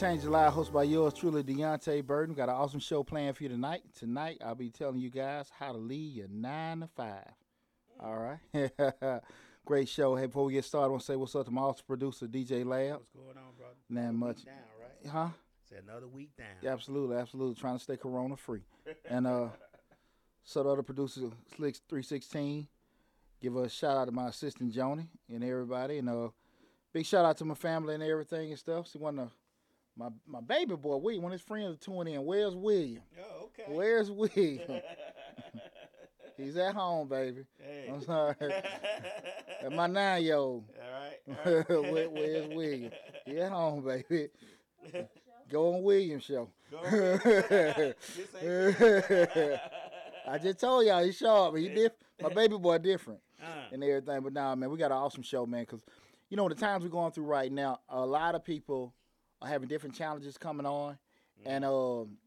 To Change the Live, hosted by yours truly, Deontay Burton. Got an awesome show planned for you tonight. Tonight, I'll be telling you guys how to lead your nine to five. All right. Great show. Hey, before we get started, I want to say what's up to my awesome producer, DJ Lab. What's going on, brother? Not much. Down, right? Huh? It's another week down. Yeah, absolutely, absolutely. Trying to stay corona free. And uh so the other producer, Slicks three sixteen. Give a shout out to my assistant Joni and everybody. And uh big shout out to my family and everything and stuff. See one of my my baby boy, William, of his friends are tuning in. Where's William? Oh, okay. Where's William? He's at home, baby. hey. I'm sorry. And my nine year old. All right. Where, where's William? He at home, baby. Go on William show. Ahead. I just told y'all he sharp, but he diff. My baby boy different Uh, and everything. But nah, man, we got an awesome show, man. Cause you know the times we're going through right now, a lot of people are having different challenges coming on, and um,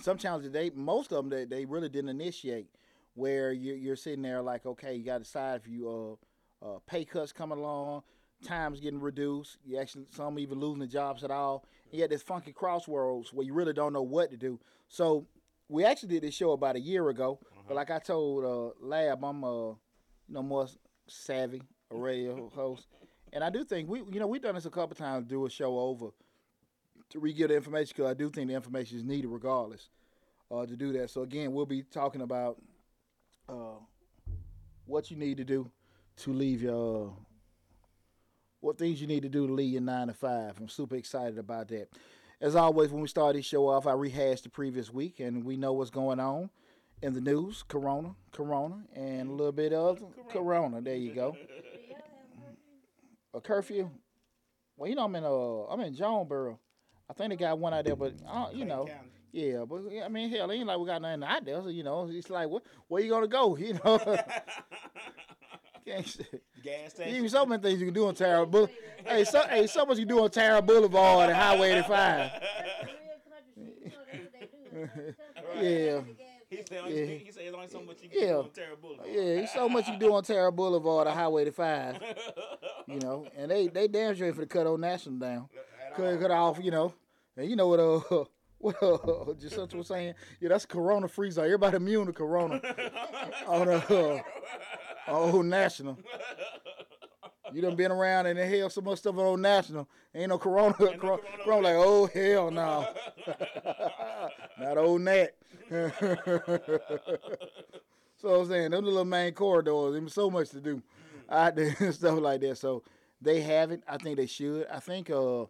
some challenges they most of them they, they really didn't initiate. Where you're, you're sitting there like, okay, you got to decide if you uh, uh, pay cuts coming along, times getting reduced. You actually some even losing the jobs at all. You got this funky crossroads where you really don't know what to do. So we actually did this show about a year ago, but like I told uh, Lab, I'm uh, you know more savvy, a radio host, and I do think we you know we've done this a couple times. Do a show over to re-give the information because I do think the information is needed regardless uh, to do that. So again, we'll be talking about uh, what you need to do to leave your uh, what things you need to do to leave your nine to five. I'm super excited about that. As always, when we start this show off, I rehash the previous week, and we know what's going on in the news. Corona, Corona, and a little bit of Corona. There you go. A curfew. Well, you know I'm in uh I'm in Jonesboro. I think they got one out there, but uh, you know, County. yeah. But I mean, hell, ain't like we got nothing out there. So, you know, it's like, what, where you gonna go? You know, can't say- Gas Even station. so many things you can do on Tara Boulevard. hey, so hey, so much you do on Tara Boulevard and Highway 85. Yeah. He said, Yeah. only, he said, "There's only so much you can Yeah. do on Tara Boulevard." Yeah, there's so much you do on Tara Boulevard or Highway 85. You know, and they they damn sure ain't for the cut Old National down. Cut, cut off, you know. And you know what uh what uh just such was saying? Yeah, that's Corona free zone. Everybody immune to Corona on uh, on Old National. You done been around and they hell so much stuff on Old National. Ain't no Corona. corona, Corona corona like, oh hell no. Not old Nat. so I'm saying them little main corridors, there's so much to do out there and stuff like that. So they haven't. I think they should. I think uh,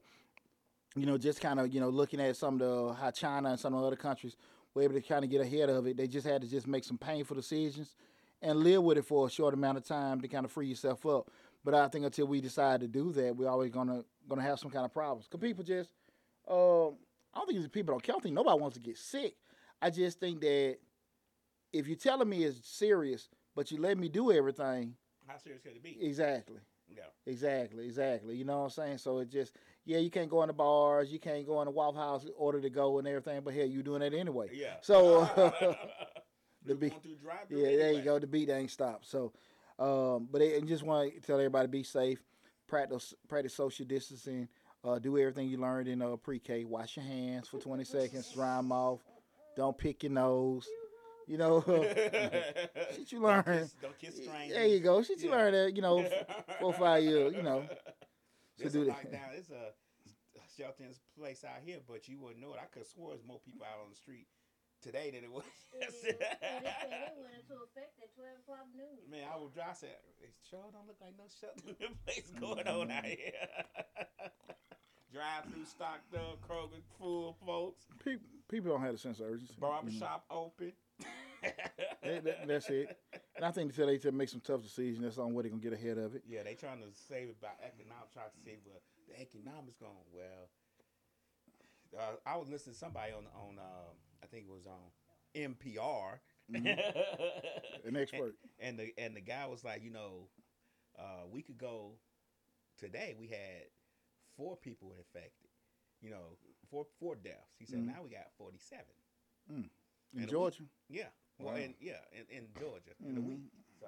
you know, just kind of, you know, looking at some of the how China and some of the other countries were able to kind of get ahead of it. They just had to just make some painful decisions and live with it for a short amount of time to kind of free yourself up. But I think until we decide to do that, we're always gonna gonna have some kind of problems. Cause people just, uh, I don't think it's people don't care. I don't think nobody wants to get sick. I just think that if you're telling me it's serious, but you let me do everything, How serious could it be? exactly. Yeah. Exactly, exactly. You know what I'm saying? So it just, yeah, you can't go in the bars, you can't go in the Waffle House, order to go and everything, but hell, you doing that anyway. Yeah. So, the beat- going through drive yeah, there you go. The beat ain't stopped. So, um, but and just want to tell everybody be safe, practice practice social distancing, uh, do everything you learned in uh, pre-K. Wash your hands for 20 seconds, dry them off. Don't pick your nose. You know, shit you learn. Kiss, don't kiss strangers. There you go. Shit you learn that, you know, four, five years, you know. So It's do a that. lockdown. It's a sheltering place out here, but you wouldn't know it. I could have swore there's more people out on the street today than it was. Man, I would drive. I said, "It sure don't look like no shelter in place going on out mm-hmm. here." Drive through stocked up, Kroger full, folks. People, people don't have a sense of urgency. Barber mm-hmm. shop open. That- that- that's it. And I think they to make some tough decisions, that's the only way they're gonna get ahead of it. Yeah, they trying to save it by economics. Trying to save well, the economics going well. Uh, I was listening to somebody on on uh, I think it was on NPR. An expert. And, the and the guy was like, you know, uh, we could go today. We had four people infected. You know, four four deaths. He said Mhm. now we got forty seven. In Georgia. Yeah. Well, Wow. in, yeah, in, in Georgia in a week. So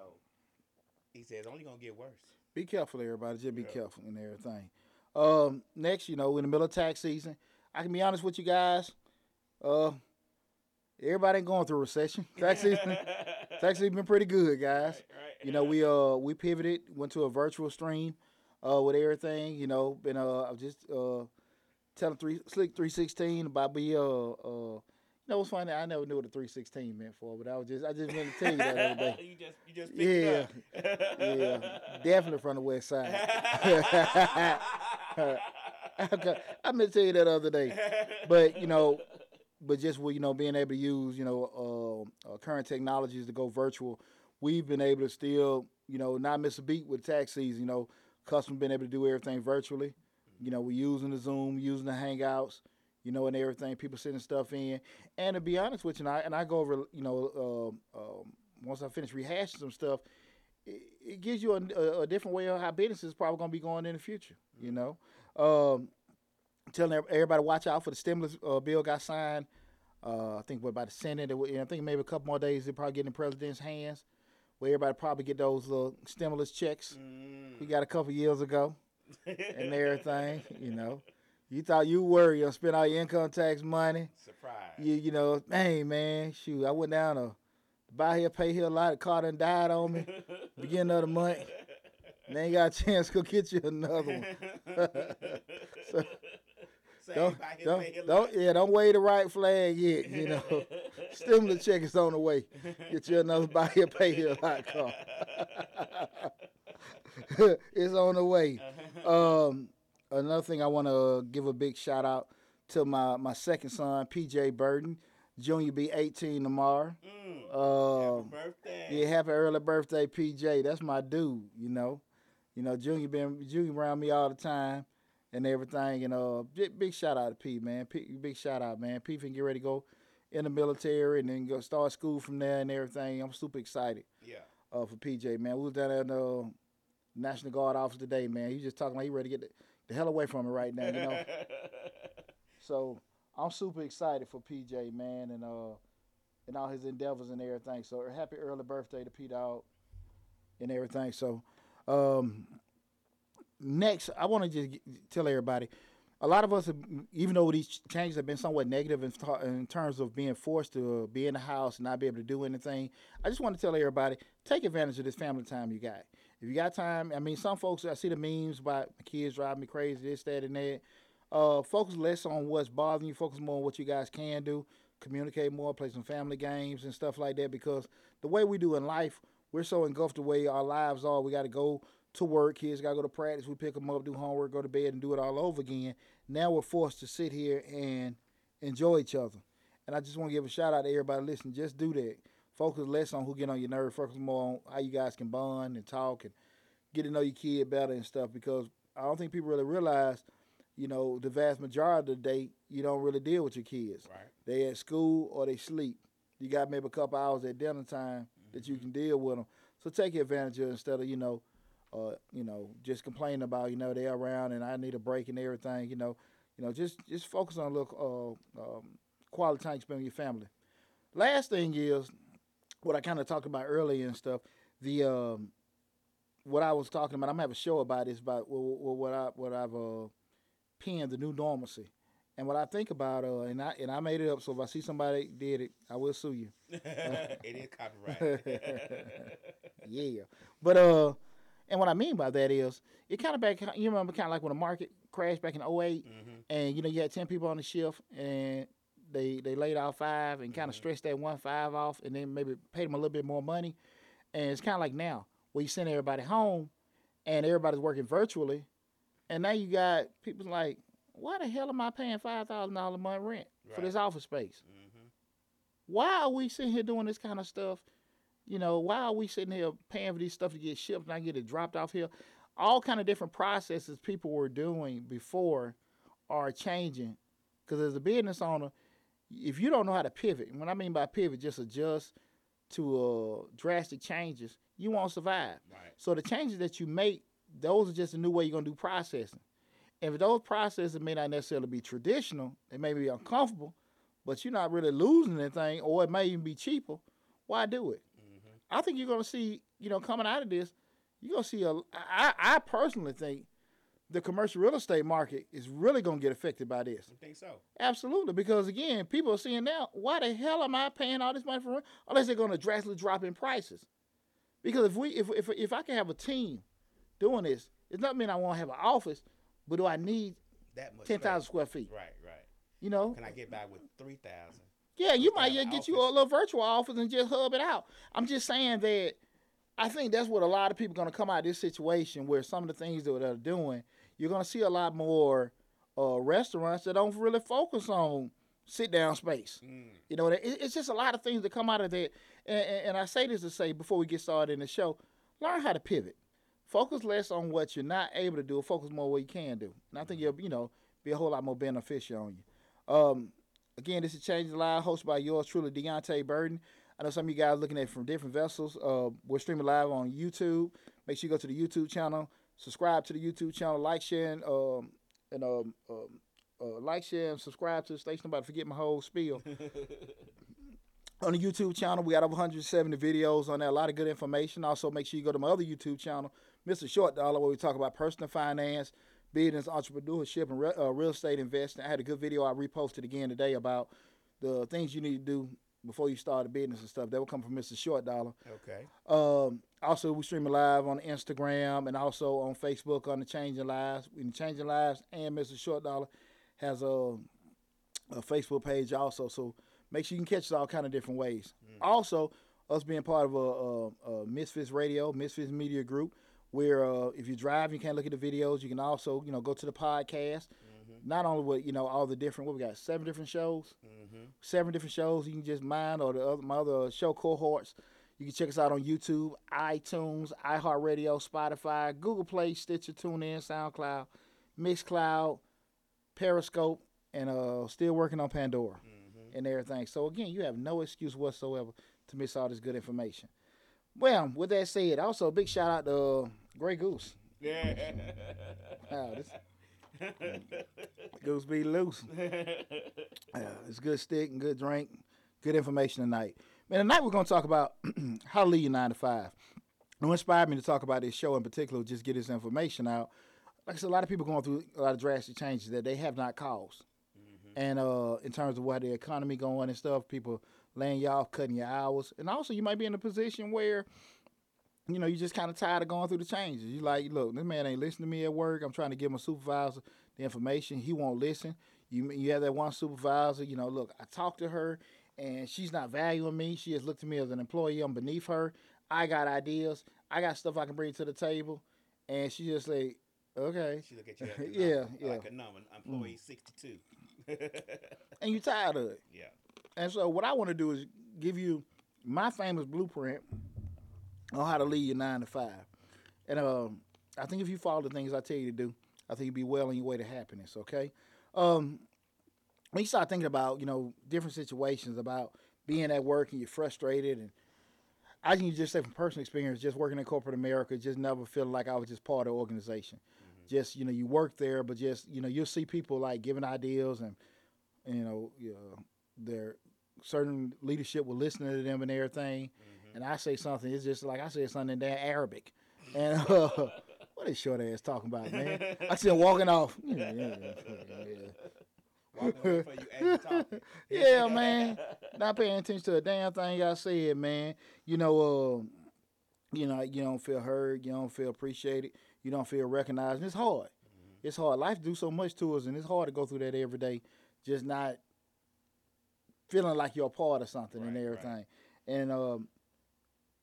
he says it's only gonna get worse. Be careful, everybody. Just be Yeah. careful and everything. Um, next, you know, in the middle of tax season, I can be honest with you guys. Uh, everybody ain't going through a recession. Tax season, tax season been pretty good, guys. Right. You know, we uh we pivoted, went to a virtual stream, uh, with everything. You know, been uh I was just uh telling three slick three sixteen about be uh uh. What's funny? I never knew what a three sixteen meant for, but I was just I just wanted to tell you that other day. you just you just Yeah, up. yeah, definitely from the west side. I meant to tell you that other day, but you know, but just with you know being able to use you know uh, uh, current technologies to go virtual, we've been able to still you know not miss a beat with tax season. You know, custom been able to do everything virtually. You know, we're using the Zoom, using the Hangouts, you know, and everything. People sending stuff in, and to be honest with you, and I, and I go over you know uh, um, once I finish rehashing some stuff. It, it gives you a, a, a different way of how business is probably going to be going in the future. You know, um, telling everybody watch out for the stimulus uh, bill got signed. Uh, I think what by the Senate. It I think maybe a couple more days they probably get in the president's hands. Where everybody probably get those little stimulus checks Mm. we got a couple years ago and everything. You know, you thought you were you spend all your income tax money. Surprise. You you know, hey man, shoot, I went down to buy here, pay here a lot. The car done died on me. Beginning of the month. And ain't got a chance to go get you another one. So, don't, don't, don't, yeah, don't wave the right flag yet. You know, stimulus check is on the way. Get you another buy here, pay here lot car. it's on the way. Um, another thing I want to give a big shout out to my my second son, PJ Burton, Junior, be 18 tomorrow. Mm. Um, Happy birthday. yeah, happy early birthday, PJ. That's my dude. You know, you know, Junior been Junior around me all the time and everything. And uh, big, big shout out to P, man. P, big shout out, man. P can get ready to go in the military and then go start school from there and everything. I'm super excited Yeah. uh, for PJ, man. We was down at in the National Guard office today, man. He was just talking like he ready to get the, the hell away from it right now, you know. So I'm super excited for PJ, man, and uh, and all his endeavors and everything. So happy early birthday to P Dog and everything. So um, next, I want to just tell everybody. A lot of us, have, even though these changes have been somewhat negative in, in terms of being forced to be in the house and not be able to do anything, I just want to tell everybody take advantage of this family time you got. If you got time, I mean, some folks, I see the memes about kids driving me crazy, this, that, and that. Uh, focus less on what's bothering you. Focus more on what you guys can do. Communicate more. Play some family games and stuff like that. Because the way we do in life, we're so engulfed the way our lives are. We got to go to work. Kids got to go to practice. We pick them up, do homework, go to bed, and do it all over again. Now we're forced to sit here and enjoy each other. And I just want to give a shout out to everybody listening. Just do that. Focus less on who get on your nerve. Focus more on how you guys can bond and talk and get to know your kid better and stuff. Because I don't think people really realize you know, the vast majority of the day, you don't really deal with your kids. Right. They at school or they sleep. You got maybe a couple hours at dinner time that you can deal with them. So take advantage of it instead of you know, uh, you know, just complaining about you know they're around and I need a break and everything. You know, you know, just just focus on a little uh, um, quality time spent with your family. Last thing is what I kind of talked about earlier and stuff. The um, what I was talking about. I'm gonna have a show about this about what, what, what I what I've uh, penned the new normalcy. And what I think about, uh, and I and I made it up. So if I see somebody did it, I will sue you. it is copyright. yeah. But uh, and what I mean by that is, it kind of back. You remember kind of like when the market crashed back in 8 Mhm. and you know you had ten people on the shift, and they they laid off five and kind of stressed that one five off, and then maybe paid them a little bit more money. And it's kind of like now where you send everybody home, and everybody's working virtually, and now you got people like, why the hell am I paying five thousand dollars a month rent for this office space? Mhm. why are we sitting here doing this kind of stuff? You know, why are we sitting here paying for these stuff to get shipped and I get it dropped off here? All kind of different processes people were doing before are changing. Because as a business owner, if you don't know how to pivot, and what I mean by pivot, just adjust to uh, drastic changes, you won't survive. Right. So the changes that you make, those are just a new way you're gonna do processing. And if those processes may not necessarily be traditional, they may be uncomfortable, but you're not really losing anything, or it may even be cheaper. Why do it? Mhm. I think you're gonna see, you know, coming out of this, you're gonna see a. I, I personally think the commercial real estate market is really going to get affected by this. I think so. Absolutely, because again, people are seeing now, why the hell am I paying all this money for rent? Unless they're going to drastically drop in prices. Because if we, if if if I can have a team doing this, it doesn't mean I want to have an office, but do I need That much. ten thousand square feet? Right, right. You know, Can I get by with three thousand? yeah, you might have just an get you a little virtual office and just hub it out. I'm just saying that I think that's what a lot of people are going to come out of this situation where some of the things that they're doing, you're going to see a lot more uh, restaurants that don't really focus on sit down space. Mm. You know, it, it's just a lot of things that come out of that. And, and, and I say this to say before we get started in the show, learn how to pivot. Focus less on what you're not able to do. Focus more on what you can do. And I think you'll, you know, be a whole lot more beneficial on you. Um, again, this is Changing Live, hosted by yours truly, Deontay Burton. I know some of you guys looking at it from different vessels. Uh, we're streaming live on YouTube. Make sure you go to the YouTube channel, subscribe to the YouTube channel, like, share, and, um, and um, um, uh, like, share, and subscribe to the station. Nobody forget my whole spiel on the YouTube channel. We got over 170 videos on there. A lot of good information. Also, make sure you go to my other YouTube channel, Mr. Short Dollar, where we talk about personal finance, business, entrepreneurship, and re- uh, real estate investing. I had a good video I reposted again today about the things you need to do before you start a business and stuff. That will come from Mr. Short Dollar. Okay. Um, also, we streaming live on Instagram and also on Facebook on the Changing Lives. In Changing Lives and Mr. Short Dollar has a, a Facebook page also. So make sure you can catch us all kind of different ways. Also, us being part of a, a, a Misfits Radio, Misfits Media Group, where uh, if you drive, you can't look at the videos. You can also, you know, go to the podcast. Not only with you know all the different, what we got, seven different shows Mm-hmm. seven different shows. You can just mine or the other my other show cohorts. You can check us out on YouTube, iTunes, iHeartRadio, Spotify, Google Play, Stitcher, TuneIn, SoundCloud, Mixcloud, Periscope, and uh, still working on Pandora Mm-hmm. and everything. So again, you have no excuse whatsoever to miss all this good information. Well, with that said, also a big shout out to uh, Grey Goose. Yeah. Wow, this Goose be loose. Yeah, it's good stick and good drink, good information tonight. Man, tonight we're going to talk about how to lead your nine to five. And what inspired me to talk about this show in particular, just get this information out. Like I said, a lot of people going through a lot of drastic changes that they have not caused. And uh, in terms of where the economy going and stuff, people laying you off, cutting your hours, and also you might be in a position where, you know, you just kind of tired of going through the changes. You like, look, this man ain't listening to me at work. I'm trying to give my supervisor the information. He won't listen. You you have that one supervisor. You know, look, I talked to her, and she's not valuing me. She has looked at me as an employee. I'm beneath her. I got ideas. I got stuff I can bring to the table, and she just like, okay, She look at you like a Yeah, number, yeah. like a number. Employee mm. sixty-two. and you tired of it. yeah. And so what I want to do is give you my famous blueprint on how to lead your nine to five. And um, I think if you follow the things I tell you to do, I think you'll be well on your way to happiness. Okay. Um, when you start thinking about you know different situations about being at work and you're frustrated and I can just say from personal experience, just working in corporate America, just never feeling like I was just part of the organization. Just you know, you work there, but just you know, you'll see people like giving ideas and you know, you know their certain leadership will listen to them and everything. And I say something, it's just like I said something in there Arabic, and uh, what is short ass talking about, man? I see him walking off. Yeah, yeah, yeah, yeah. Walking you as you talking. yeah, man. Not paying attention to a damn thing I said, man. You know, uh, you know, you don't feel heard, you don't feel appreciated, you don't feel recognized. And it's hard. It's hard. Life do so much to us, and it's hard to go through that every day, just not feeling like you're a part of something and Right, right. everything. And um,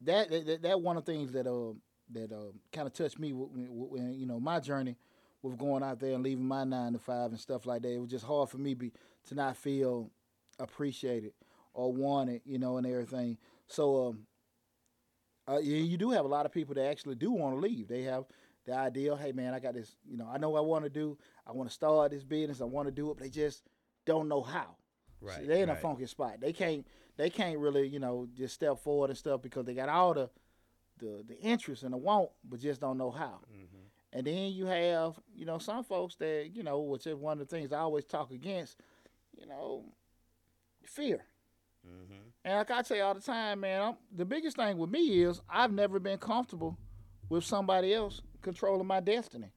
that, that that one of the things that uh, that uh, kind of touched me, when, when, you know, my journey with going out there and leaving my nine to five and stuff like that. It was just hard for me be, to not feel appreciated or wanted, you know, and everything. So, um, uh, you, do have a lot of people that actually do want to leave. They have the idea, hey man, I got this, you know, I know what I want to do. I want to start this business. I want to do it, but they just don't know how. Right. See, they in a funky spot. They can't they can't really, you know, just step forward and stuff because they got all the the, the interest and the want, but just don't know how. Mhm. And then you have, you know, some folks that, you know, which is one of the things I always talk against, you know, fear. Mhm. And like I tell you all the time, man, I'm, the biggest thing with me is I've never been comfortable with somebody else controlling my destiny.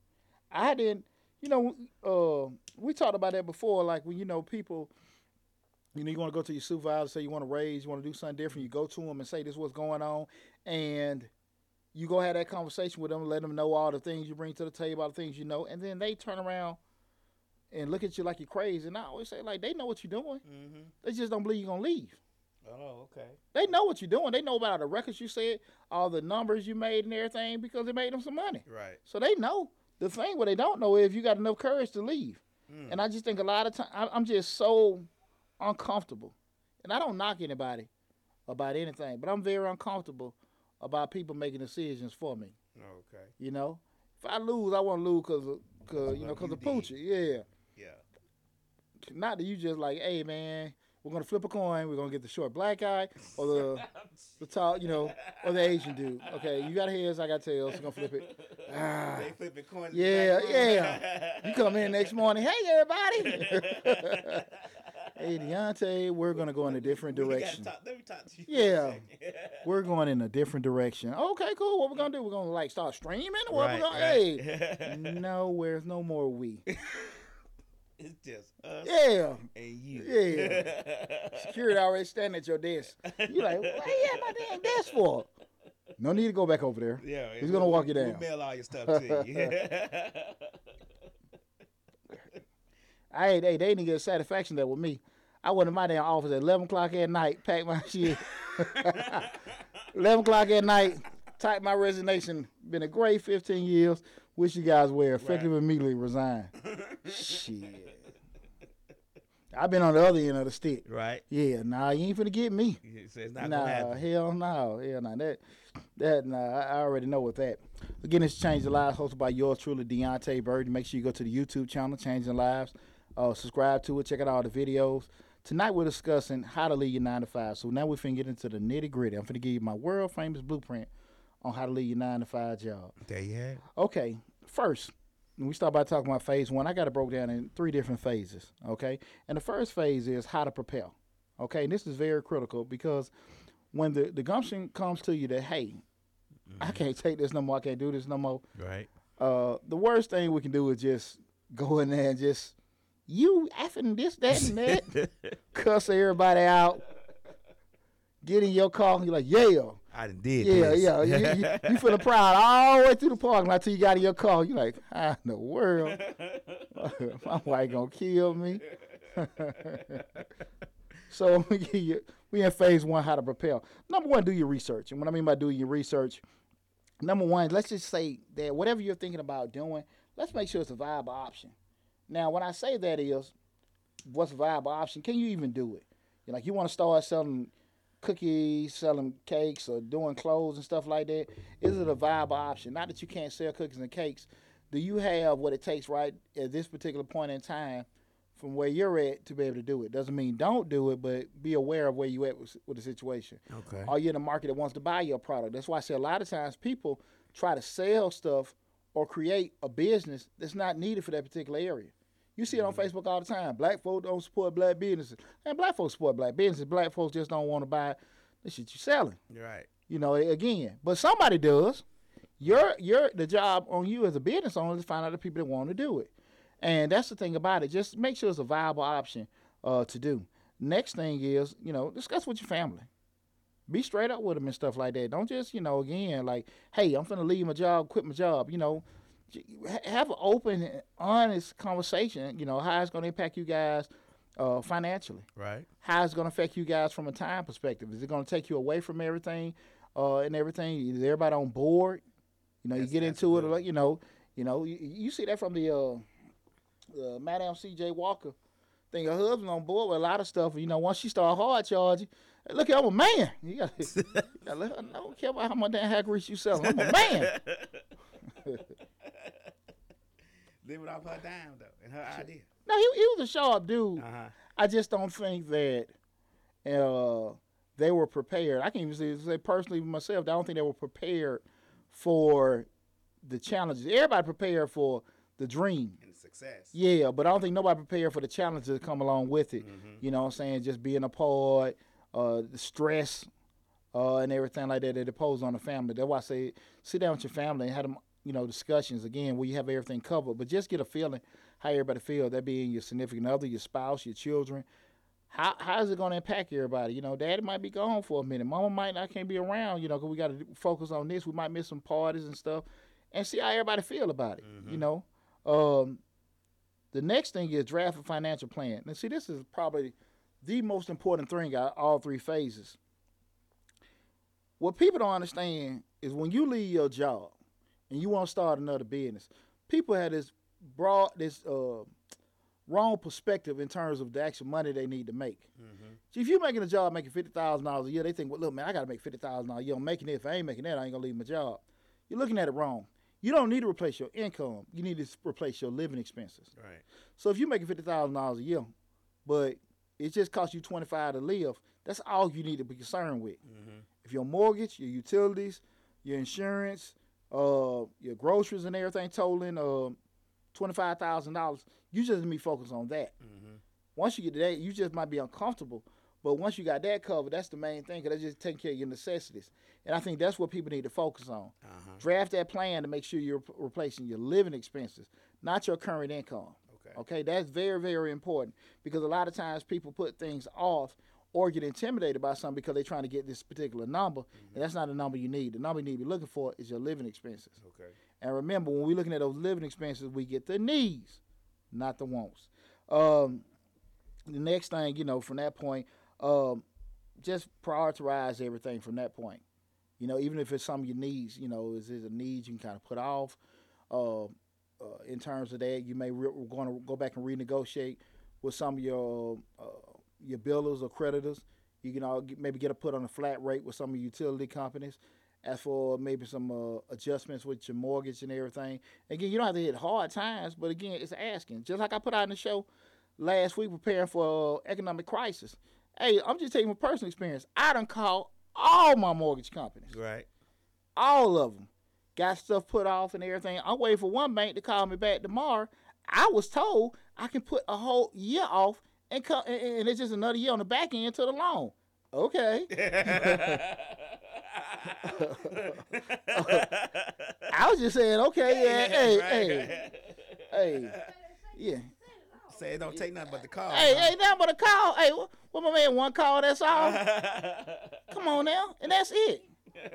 I didn't, you know, uh, we talked about that before. Like when you know people, you know, you want to go to your supervisor, say you want to raise, you want to do something different. You go to them and say this is what's going on, and you go have that conversation with them, let them know all the things you bring to the table, all the things you know, and then they turn around and look at you like you're crazy. And I always say like they know what you're doing. Mm-hmm. They just don't believe you're gonna leave. Oh, okay. They know what you're doing. They know about the records you said, all the numbers you made and everything because it made them some money. Right. So they know. The thing what they don't know is if you got enough courage to leave. Mm. And I just think a lot of time I'm just so uncomfortable. And I don't knock anybody about anything, but I'm very uncomfortable about people making decisions for me. Okay. You know, if I lose, I want to lose because cause, you know because of. Poochie. Yeah. Yeah. Not that you just like, hey man, we're gonna flip a coin. We're gonna get the short black guy or the the tall, you know, or the Asian dude. Okay, you got heads, I got tails. We're gonna flip it. Ah. they flipping coins. Yeah, yeah. You come in next morning. Hey everybody. hey Deontay, we're gonna go in a different direction. talk- let me talk to you. Yeah. We're going in a different direction. Okay, cool. What we're gonna do? We're gonna like start streaming. Or what Right, we're gonna? right. Hey, no, there's no more we. it's just us Yeah. and you. Yeah. Security already standing at your desk. You're like, what you at my damn desk for? No need to go back over there. Yeah. He's gonna walk you we'll down. mail all your stuff to you. I ain't, hey, they didn't get satisfaction there with me. I went to my damn office at 11 o'clock at night, packed my shit. 11 o'clock at night, typed my resignation. Been a great 15 years. Wish you guys were effective immediately resign. shit. I've been on the other end of the stick. right. Yeah, nah, you ain't finna get me. He it's not nah, hell no, hell no. That, that, nah, I I already know what that. Again, it's Change the Lives, hosted by yours truly, Deontay Bird. Make sure you go to the YouTube channel, Changing Lives. Uh, subscribe to it. Check out all the videos. Tonight we're discussing how to lead your nine to five. So now we're finna get into the nitty gritty. I'm finna give you my world famous blueprint on how to lead your nine to five job. There you have. Okay, first, we start by talking about phase one, I got it broke down in three different phases. Okay, and the first phase is how to prepare. Okay, and this is very critical because when the, the gumption comes to you that hey, I can't take this no more, I can't do this no more. Right. Uh, the worst thing we can do is just go in there and just you effing this, that, and that, cuss everybody out, get in your car, and you're like, yeah. I done did Yeah, this. yeah. You, you, you feeling proud all the way through the parking lot till you got in your car. You're like, how in the world? My wife gonna kill me. so we in phase one, how to prepare. Number one, do your research. And what I mean by doing your research, number one, let's just say that whatever you're thinking about doing, let's make sure it's a viable option. Now, when I say that is, what's a viable option? Can you even do it? You're like, you want to start selling cookies, selling cakes, or doing clothes and stuff like that? Is it a viable option? Not that you can't sell cookies and cakes. Do you have what it takes right at this particular point in time from where you're at to be able to do it? Doesn't mean don't do it, but be aware of where you at with, with the situation. Okay. Are you in a market that wants to buy your product? That's why I say a lot of times people try to sell stuff or create a business that's not needed for that particular area. You see it on Facebook all the time. Black folks don't support black businesses. And black folks support black businesses. Black folks just don't want to buy the shit you're selling. Right. You know, again. But somebody does. Your your the job on you as a business owner is to find out the people that want to do it. And that's the thing about it. Just make sure it's a viable option uh, to do. Next thing is, you know, discuss with your family. Be straight up with them and stuff like that. Don't just, you know, again, like, hey, I'm finna leave my job, quit my job. You know, have an open, honest conversation. You know, how it's gonna impact you guys uh, financially Right. how it's going to affect you guys from a time perspective. Is it going to take you away from everything uh, and everything? Is everybody on board? You know, That's- you get into it, good. you know, you know, you, you see that from the uh, uh, Madam C.J. Walker thing. Her husband on board with a lot of stuff. You know, once she start hard charging, look, I'm a man. You got to let her know. Don't care about how much damn hack you selling. I'm a man. Living off her dime though, and her idea. no, he, he was a sharp dude. Uh huh. I just don't think that uh, they were prepared. I can even say, say personally myself, I don't think they were prepared for the challenges. Everybody prepared for the dream. And success. Yeah, but I don't think nobody prepared for the challenges that come along with it. You know what I'm saying? Just being apart, uh, the stress, uh, and everything like that that it poses on the family. That's why I say sit down with your family and have them you know, discussions again where you have everything covered, but just get a feeling how everybody feel. That being your significant other, your spouse, your children. How how is it going to impact everybody? You know, daddy might be gone for a minute. Mama might not can't be around. You know, because we got to focus on this. We might miss some parties and stuff, and see how everybody feel about it. You know, um, the next thing is draft a financial plan. And see, this is probably the most important thing out of all three phases. What people don't understand is when you leave your job and you want to start another business, people have this broad, this uh, wrong perspective in terms of the actual money they need to make. See, if you're making a job making fifty thousand dollars a year, they think, well, look, man, I got to make fifty thousand dollars a year. I'm making it. If I ain't making that, I ain't gonna leave my job. You're looking at it wrong. You don't need to replace your income. You need to replace your living expenses. Right. So if you're making fifty thousand dollars a year, but it just costs you twenty five to live, that's all you need to be concerned with. If your mortgage, your utilities, your insurance, uh, your groceries and everything totaling uh, twenty five thousand dollars, you just need to be focused on that. Once you get to that, you just might be uncomfortable. But once you got that covered, that's the main thing. Cause that's just taking care of your necessities, and I think that's what people need to focus on. Uh-huh. Draft that plan to make sure you're replacing your living expenses, not your current income. Okay. Okay, that's very, very important because a lot of times people put things off or get intimidated by something because they're trying to get this particular number, and that's not the number you need. The number you need to be looking for is your living expenses. Okay. And remember, when we're looking at those living expenses, we get the needs, not the wants. Um, the next thing, you know, from that point, um, just prioritize everything from that point. You know, even if it's some of your needs, you know, is it a need you can kind of put off? Uh, uh, in terms of that, you may re- going to go back and renegotiate with some of your uh, your billers or creditors. You can all get, maybe get a put on a flat rate with some of your utility companies. As for maybe some uh, adjustments with your mortgage and everything. Again, you don't have to hit hard times, but again, it's asking. Just like I put out in the show last week, preparing for uh, economic crisis. Hey, I'm just taking my personal experience. I done called all my mortgage companies Right. all of them got stuff put off and everything. I'm waiting for one bank to call me back tomorrow. I was told I can put a whole year off and co- and- and it's just another year on the back end to the loan. Okay, I was just saying, okay, yeah, hey, hey, hey, yeah, Say it don't take nothing but the call. hey, huh? hey, nothing but a call. Hey, what, what my man one call? That's all. Come on now, and that's it.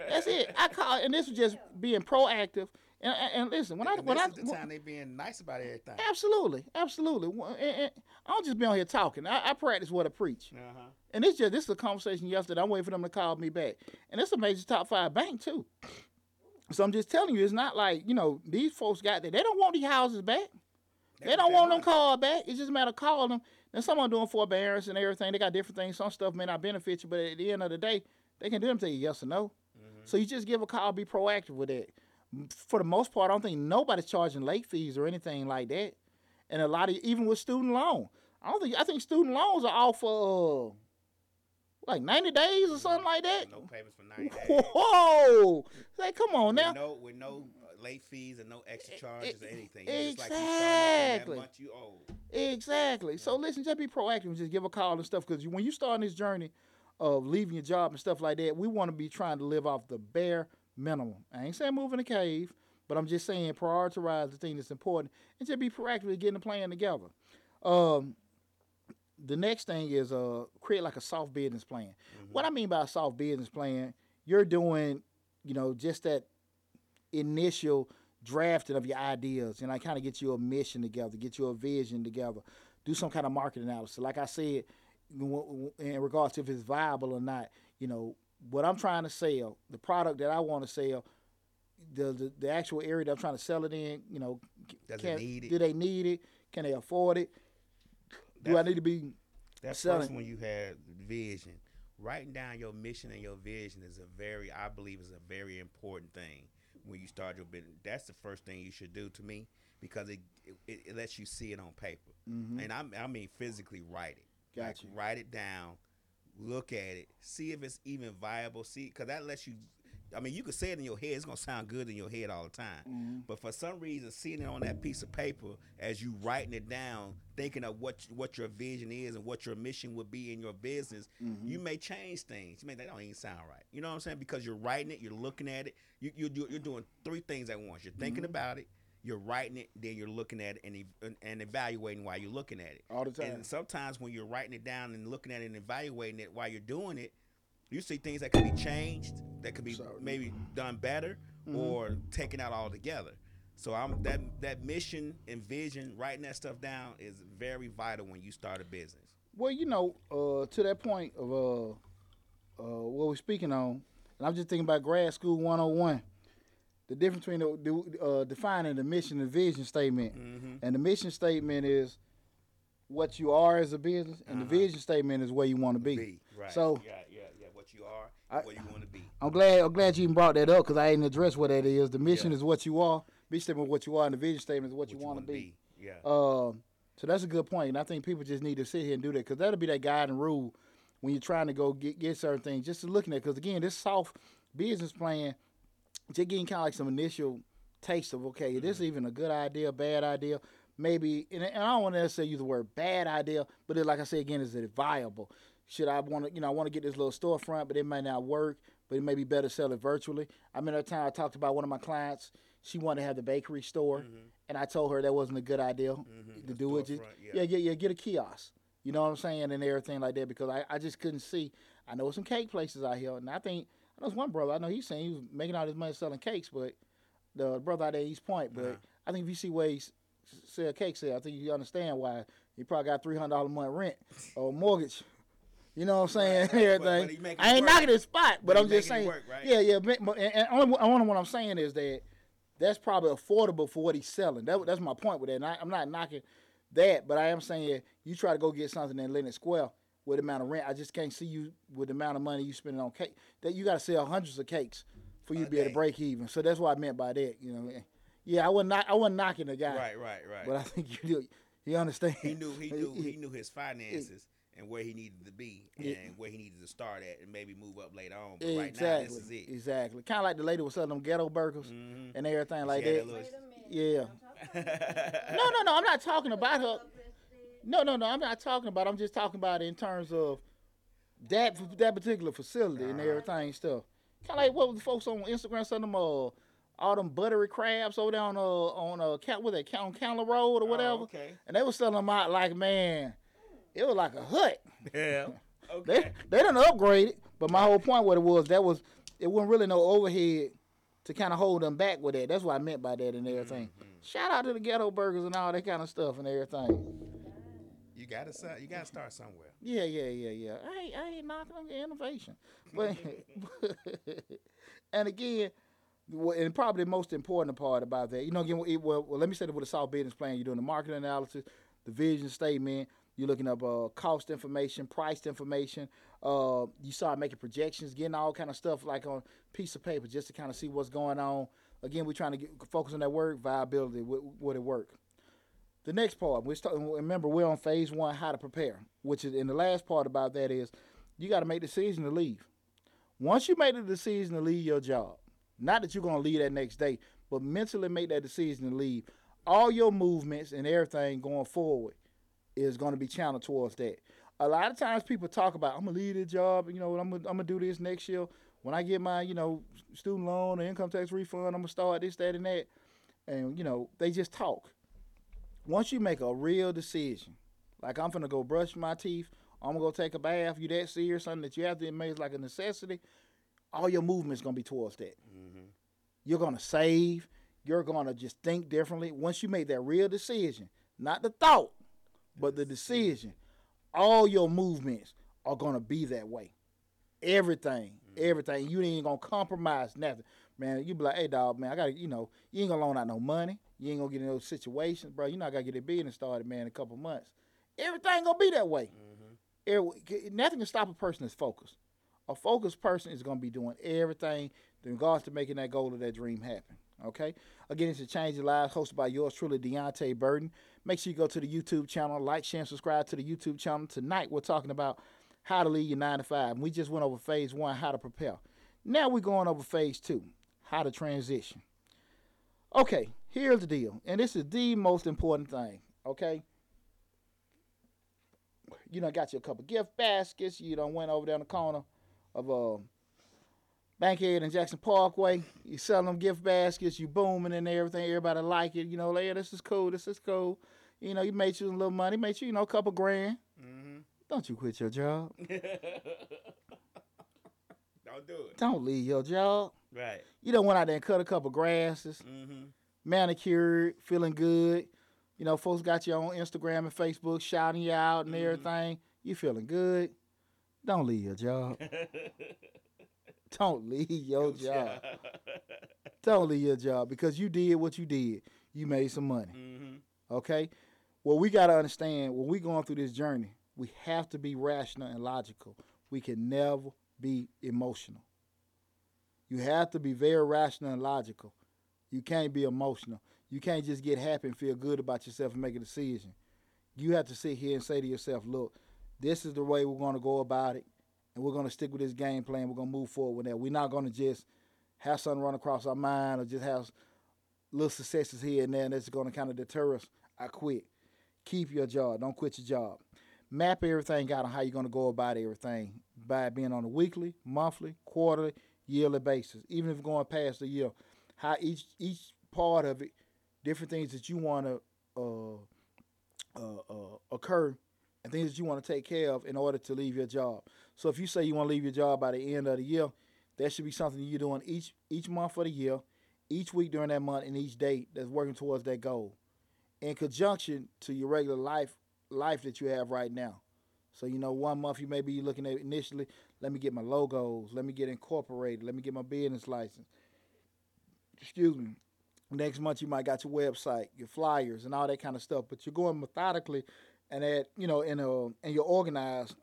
That's it. I call, and this was just being proactive. And, and, listen, when I And when this I the time they being nice about everything. Absolutely, absolutely. And- I don't just be on here talking. I, I practice what I preach. Uh-huh. And this just this is a conversation yesterday. I'm waiting for them to call me back. And it's a major top five bank too. So I'm just telling you, it's not like you know these folks got there. They don't want these houses back. They don't want them called back. It's just a matter of calling them. And someone doing forbearance and everything. They got different things. Some stuff may not benefit you, but at the end of the day, they can do them tell you yes or no. So you just give a call, be proactive with it. For the most part, I don't think nobody's charging late fees or anything like that. And a lot of even with student loan, I don't think I think student loans are off for uh, like ninety days or something like that. No payments for 90 days. Whoa! Like, come on now. No, with no uh, late fees and no extra charges or anything. e- just like you starting exactly. that month you owe. Exactly. So listen, just be proactive and just give a call and stuff. Because when you start on this journey of leaving your job and stuff like that, we want to be trying to live off the bare minimum. I ain't saying move in a cave, but I'm just saying prioritize the thing that's important and just be proactive with getting the plan together. Um, the next thing is uh create like a soft business plan. What I mean by a soft business plan, you're doing, you know, just that initial drafting of your ideas and I kind of get you a mission together, get you a vision together, do some kind of market analysis. Like I said, in regards to if it's viable or not, you know, what I'm trying to sell, the product that I want to sell, the, the the actual area that I'm trying to sell it in, you know, Does it can, need it? do they need it? Can they afford it? Do I need to be That's selling. first when you have vision, writing down your mission and your vision is a very, I believe, is a very important thing when you start your business. That's the first thing you should do to me because it it, it lets you see it on paper, mm-hmm. and I I mean physically write it. Like, write it down, look at it, see if it's even viable. See, because that lets you I mean, you could say it in your head. It's gonna sound good in your head all the time. Mm-hmm. But for some reason, seeing it on that piece of paper as you writing it down, thinking of what what your vision is and what your mission would be in your business, Mm-hmm. you may change things. You may that don't even sound right. You know what I'm saying? Because you're writing it, you're looking at it. You you you're doing three things at once. You're thinking Mm-hmm. about it. You're writing it, then you're looking at it and, ev- and evaluating while you're looking at it. All the time. And sometimes when you're writing it down and looking at it and evaluating it while you're doing it, you see things that could be changed, that could be So- maybe done better, Mm-hmm. or taken out altogether. So I'm that that mission and vision, writing that stuff down is very vital when you start a business. Well, you know, uh, to that point of uh, uh, what we're speaking on, and I'm just thinking about grad school 101. The difference between the, the, uh, defining the mission and vision statement, Mm-hmm. and the mission statement is what you are as a business, and the Uh-huh. vision statement is where you want to be. Be right. So- yeah, yeah, yeah. What you are, I- what you want to be. I'm glad. I'm glad you even brought that up because I didn't address what that is. The mission Yeah. is what you are. Mission statement is what you are, and the vision statement is what, you want to wanna be. Yeah. Um, so that's a good point, and I think people just need to sit here and do that because that'll be that guiding rule when you're trying to go get get certain things. Just looking at because again, this soft business plan, just getting kind of like some initial taste of okay, is this even a good idea, bad idea? Maybe, and, and I don't want to necessarily use the word bad idea, but it, like I say again, is it viable? Should I want to, you know, I want to get this little storefront, but it might not work. But it may be better to sell it virtually. I remember that time I talked about one of my clients. She wanted to have the bakery store, and I told her that wasn't a good idea to Mm-hmm. the do it. Just, yeah. yeah. yeah, yeah, get a kiosk. You know what I'm saying, and everything like that because I, I just couldn't see. I know some cake places out here, and I think I know one brother. I know he's saying he was making all his money selling cakes, but the brother out there at East Point. But Uh-huh. I think if you see where he s- sell cakes at, I think you understand why he probably got three hundred dollars a month rent or mortgage. You know what I'm saying? Right, right. But- but everything. I ain't work. knocking his spot, but, But I'm just saying. work, right? Yeah, yeah. but- And, and only, only what I'm saying is that that's probably affordable for what he's selling. That, that's my point with that. And I, I'm not knocking that, but I am saying you try to go get something in Lenox Square with the amount of rent. I just can't see you with the amount of money you spending on cake. That you got to sell hundreds of cakes for you to be able to break even. So that's what I meant by that. You know, yeah, I wasn't knock, I wasn't knocking the guy, Right, right, right. but I think you do. He understand. he knew he knew he knew his finances and where he needed to be and Yeah. where he needed to start at and maybe move up later on. But right now, Exactly. this is it. Exactly. Kind of like the lady was selling them ghetto burgers Mhm. and everything like that. that little- Wait a minute. Yeah. Don't talk about No, no, no. I'm not talking about her. What Chris said. No, no, no. I'm not talking about. I'm just talking about in terms of that that particular facility and Uh-huh. everything stuff. Kind of like what was the folks on Instagram selling them uh, all them buttery crabs over there on uh on uh count with that count Counter Road or whatever. Oh, okay. And they was selling them out like man, it was like a hut. Yeah. Okay. They they done upgraded, but my whole point what it was that was it wasn't really no overhead to kind of hold them back with that. That's what I meant by that and everything. Mm-hmm. Shout out to the ghetto burgers and all that kind of stuff and everything. You gotta start. You gotta start somewhere. Yeah, yeah, yeah, yeah. I ain't, I ain't knocking on the innovation, but and again, and probably the most important part about that, you know, again, it, well, well, let me say that with a soft business plan, you're doing the market analysis, the vision statement, you're looking up uh, cost information, price information. Uh, you start making projections, getting all kind of stuff like on a piece of paper, just to kind of see what's going on. Again, we're trying to get, focus on that word viability. Would, would it work? The next part, we're starting, remember we're on phase one, how to prepare, which is, in the last part about that is you got to make the decision to leave. Once you make the decision to leave your job, not that you're going to leave that next day, but mentally make that decision to leave, all your movements and everything going forward is going to be channeled towards that. A lot of times people talk about, I'm going to leave the job, you know, I'm going to do this next year. When I get my, you know, student loan or income tax refund, I'm going to start this, that, and that. And, you know, they just talk once you make a real decision, like I'm gonna go brush my teeth, I'm gonna go take a bath, you that serious, something that you have to make like a necessity, all your movement's gonna be towards that. Mm-hmm. You're gonna save, you're gonna just think differently. Once you make that real decision, not the thought, but the decision, all your movements are gonna be that way. Everything, mm-hmm. everything. You ain't gonna compromise nothing. Man, you be like, hey dog, man, I gotta, you know, you ain't gonna loan out no money. You ain't gonna get in those situations, bro. You not gonna get a business started, man, in a couple months. Everything gonna be that way. Mm-hmm. Every- nothing can stop a person that's focused. A focused person is gonna be doing everything in regards to making that goal or that dream happen. Okay. Again, it's a Change Your Lives hosted by yours truly, Deontay Burton. Make sure you go to the YouTube channel, like, share, and subscribe to the YouTube channel. Tonight we're talking about how to lead your nine to five. And we just went over phase one, how to prepare. Now we're going over phase two, how to transition. Okay, here's the deal, and this is the most important thing. Okay, you done got you a couple gift baskets. You done went over there down the corner of uh, Bankhead and Jackson Parkway. You selling them gift baskets. You booming and everything. Everybody like it. You know, like, yeah, this is cool. This is cool. You know, you made you a little money. Made you, you know, a couple grand. Mm-hmm. Don't you quit your job. Don't do it. Don't leave your job. Right. You don't went out there and cut a couple grasses, Mm-hmm. Manicured, feeling good. You know, folks got you on Instagram and Facebook shouting you out and Mhm. everything. You feeling good. Don't leave your job. Don't leave your job. Don't leave your job because you did what you did. You made some money. mm-hmm. Okay? Well, we got to understand when we going through this journey, we have to be rational and logical. We can never be emotional. You have to be very rational and logical. You can't be emotional. You can't just get happy and feel good about yourself and make a decision. You have to sit here and say to yourself, look, this is the way we're going to go about it, and we're going to stick with this game plan. We're going to move forward with that. We're not going to just have something run across our mind or just have little successes here and there that's going to kind of deter us. I quit. Keep your job. Don't quit your job. Map everything out on how you're going to go about everything by being on a weekly, monthly, quarterly, yearly basis. Even if going past the year, how each each part of it, different things that you want to uh, uh, uh, occur and things that you want to take care of in order to leave your job. So if you say you want to leave your job by the end of the year, that should be something you're doing each each month of the year, each week during that month, and each day that's working towards that goal, in conjunction to your regular life life that you have right now. So you know, one month you may be looking at initially, let me get my logos, let me get incorporated, let me get my business license. Excuse me. Next month you might got your website, your flyers, and all that kind of stuff. But you're going methodically, and at you know, in a and you're organized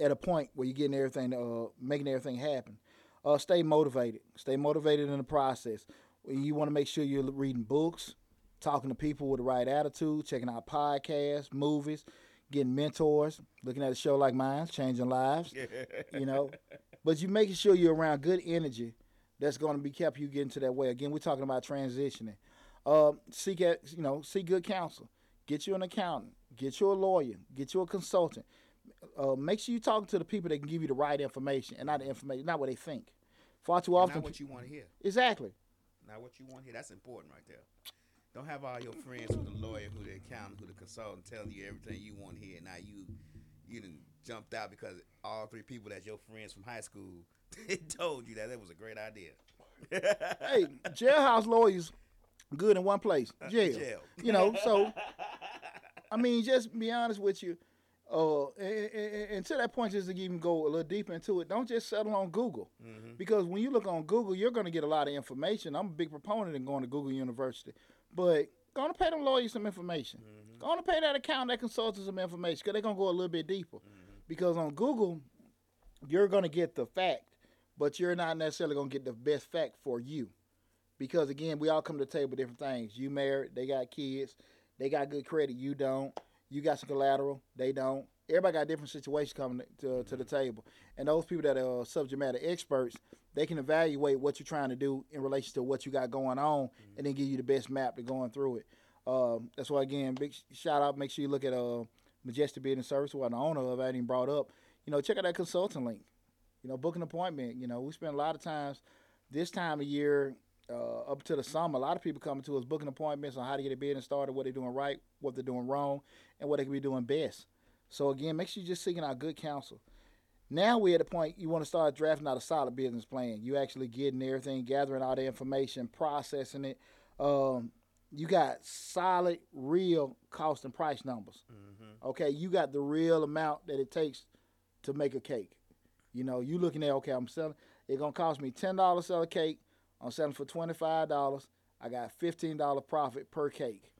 at a point where you're getting everything, uh, making everything happen. Uh, stay motivated. Stay motivated in the process. You want to make sure you're reading books, talking to people with the right attitude, checking out podcasts, movies, getting mentors, looking at a show like mine, changing lives. You know, but you making sure you're around good energy that's going to be kept you getting to that way. Again, we're talking about transitioning. Uh, seek at, you know, seek good counsel. Get you an accountant. Get you a lawyer. Get you a consultant. Uh, make sure you talk to the people that can give you the right information and not the information, not what they think. Far too often, Not what you want to hear. exactly. Not what you want to hear. That's important right there. Don't have all your friends who the lawyer, who the accountant, who the consultant telling you everything you want to hear. Now you you done jumped out because all three people that's your friends from high school told you that that was a great idea. hey, jailhouse lawyers, good in one place, jail. jail. You know, so I mean, just be honest with you. Uh, and, and, and to that point, just to even go a little deeper into it, don't just settle on Google, hmm because when you look on Google, you're going to get a lot of information. I'm a big proponent in going to Google University, but going to pay them lawyers some information. hmm Going to pay that accountant, that consultant some information, because they're going to go a little bit deeper. Because on Google, you're going to get the fact, but you're not necessarily going to get the best fact for you. Because again, we all come to the table with different things. You married, they got kids, they got good credit, you don't. You got some collateral, they don't. Everybody got different situations coming to, to the table. And those people that are subject matter experts, they can evaluate what you're trying to do in relation to what you got going on and then give you the best map to going through it. Um, that's why, again, big shout out. Make sure you look at uh, Majestic Business Service, who I'm the owner of. I even brought up. You know, check out that consulting link. You know, book an appointment. You know, we spend a lot of times this time of year uh, up to the summer. A lot of people coming to us booking appointments on how to get a business started, what they're doing right, what they're doing wrong, and what they can be doing best. So again, make sure you're just seeking out good counsel. Now we're at the point you want to start drafting out a solid business plan. You actually getting everything, gathering all the information, processing it. Um, you got solid, real cost and price numbers. hmm Okay, you got the real amount that it takes to make a cake. You know, you looking at okay, I'm selling. It's gonna cost me ten dollars sell a cake. I'm selling for twenty five dollars. I got fifteen dollar profit per cake.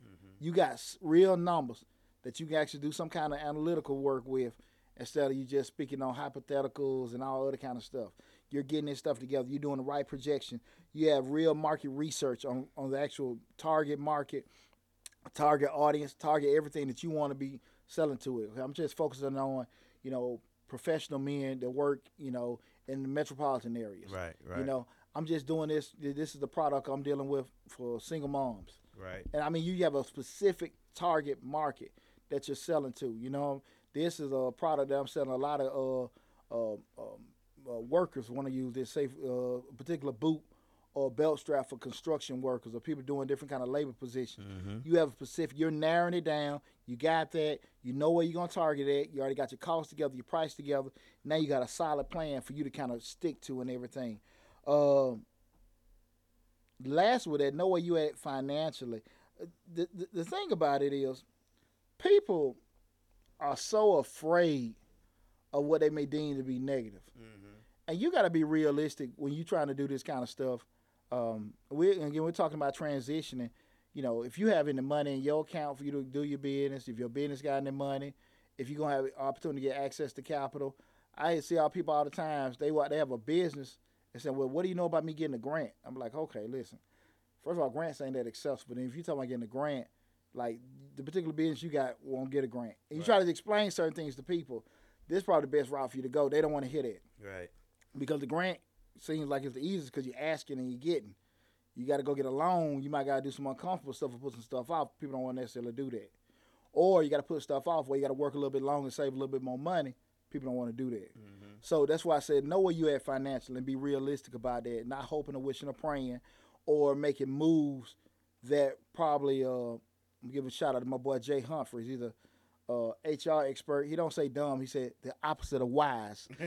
You got real numbers that you can actually do some kind of analytical work with instead of you just speaking on hypotheticals and all other kind of stuff. You're getting this stuff together. You're doing the right projection. You have real market research on, on the actual target market, target audience, target everything that you want to be selling to it. I'm just focusing on, you know, professional men that work, you know, in the metropolitan areas. Right, right. You know, I'm just doing this. This is the product I'm dealing with for single moms. Right. And I mean, you have a specific target market that you're selling to. You know, this is a product that I'm selling a lot of uh, uh, um, uh, workers want to use this, say, uh, particular boot or belt strap for construction workers or people doing different kind of labor positions. You have a specific. You're narrowing it down. You got that. You know where you're gonna target it. You already got your costs together, your price together. Now you got a solid plan for you to kind of stick to and everything. Um, last with that, know where you at financially. Uh, The, the the thing about it is, people are so afraid of what they may deem to be negative, and you got to be realistic when you're trying to do this kind of stuff. Um, we again, we're talking about transitioning. You know, if you have any money in your account for you to do your business, if your business got any money, if you're gonna have opportunity to get access to capital, I see our people all the times. They they have a business and say, "Well, what do you know about me getting a grant?" I'm like, "Okay, listen. First of all, grants ain't that accessible. And if you talking about getting a grant, like the particular business you got won't get a grant. And you try to explain certain things to people. This is probably the best route for you to go. They don't want to hear that Right. Because the grant seems like it's the easiest because you're asking and you're getting. You got to go get a loan. You might got to do some uncomfortable stuff or put some stuff off. People don't want to necessarily do that. Or you got to put stuff off where you got to work a little bit longer and save a little bit more money. People don't want to do that. So that's why I said know where you at financially and be realistic about that. Not hoping or wishing or praying or making moves that probably uh I'm giving a shout out to my boy Jay Humphreys. He's a uh, HR expert. He don't say dumb. He said the opposite of wise.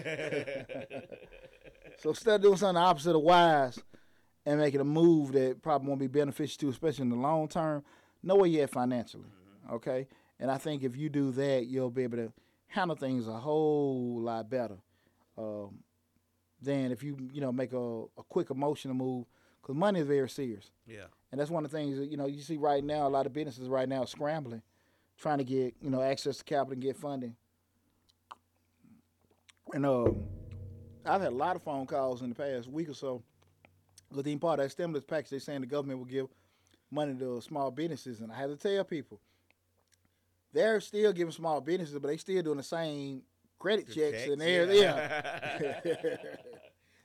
So instead of doing something the opposite of wise and making a move that probably won't be beneficial to, you, especially in the long term, know where you're at financially. Okay? And I think if you do that, you'll be able to handle things a whole lot better um, than if you, you know, make a, a quick emotional move. Because money is very serious. Yeah. And that's one of the things that, you know, you see right now, a lot of businesses right now are scrambling, trying to get, you know, access to capital and get funding. And um, I've had a lot of phone calls in the past week or so. Because even part of that stimulus package, they're saying the government will give money to small businesses. And I had to tell people, they're still giving small businesses, but they still doing the same credit checks, and everything. Yeah.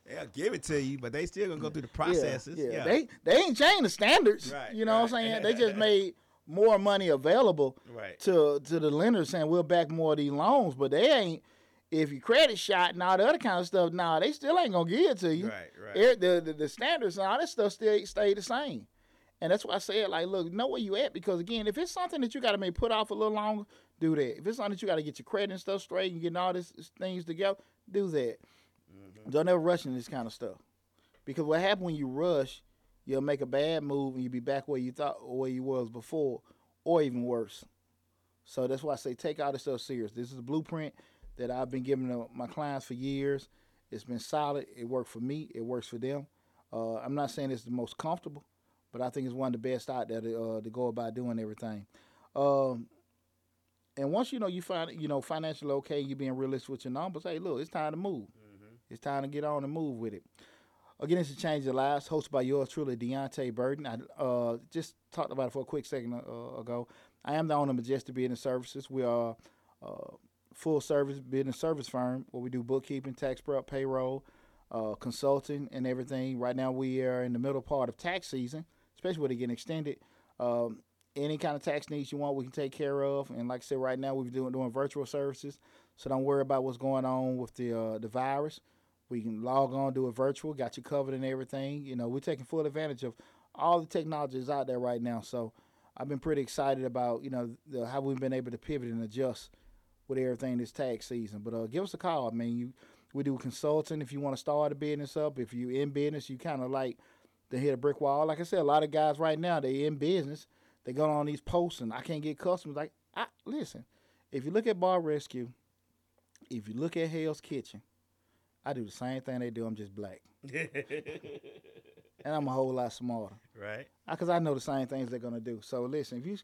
They'll give it to you, but they still gonna go through the processes. Yeah, Yeah. They they ain't changed the standards. Right, you know what I'm saying? They just made more money available Right. to to the lenders saying we'll back more of these loans, but they ain't if your credit shot and all the other kind of stuff, nah, they still ain't gonna give it to you. Right, right. Every- The, the the standards and all that stuff still stay the same. And that's why I said, like, look, know where you at because again, if it's something that you gotta maybe put off a little longer, do that. If it's something that you gotta get your credit and stuff straight and getting all this this things together, do that. Mm-hmm. Don't ever rush in this kind of stuff. Because what happens when you rush, you'll make a bad move and you'll be back where you thought where you was before, or even worse. So that's why I say take all this stuff serious. This is a blueprint that I've been giving to my clients for years. It's been solid. It worked for me. It works for them. Uh, I'm not saying it's the most comfortable, but I think it's one of the best out there to, uh, to go about doing everything. Um, and once you know you find you know financially okay, you being realistic with your numbers. Hey, look, it's time to move. It's time to get on and move with it. Again, it's a change your lives. Hosted by yours truly, Deontay Burton. I uh, just talked about it for a quick second uh, ago. I am the owner of Majestic Business Services. We are uh, full service business service firm where we do bookkeeping, tax prep, payroll, uh, consulting, and everything. Right now, we are in the middle part of tax season, especially when it getting extended. Um, any kind of tax needs you want, we can take care of. And like I said, right now we're doing doing virtual services, so don't worry about what's going on with the uh, the virus. We can log on, do a virtual, got you covered and everything. You know, we're taking full advantage of all the technologies out there right now. So I've been pretty excited about you know the, how we've been able to pivot and adjust with everything this tax season. But uh, give us a call, man. You we do consulting if you want to start a business up. If you're in business, you kind of like to hit a brick wall. Like I said, a lot of guys right now they're in business. They go on these posts and I can't get customers. Like I listen, if you look at Bar Rescue, if you look at Hell's Kitchen, I do the same thing they do. I'm just black, and I'm a whole lot smarter right. because I know the same things they're gonna do. So listen, if you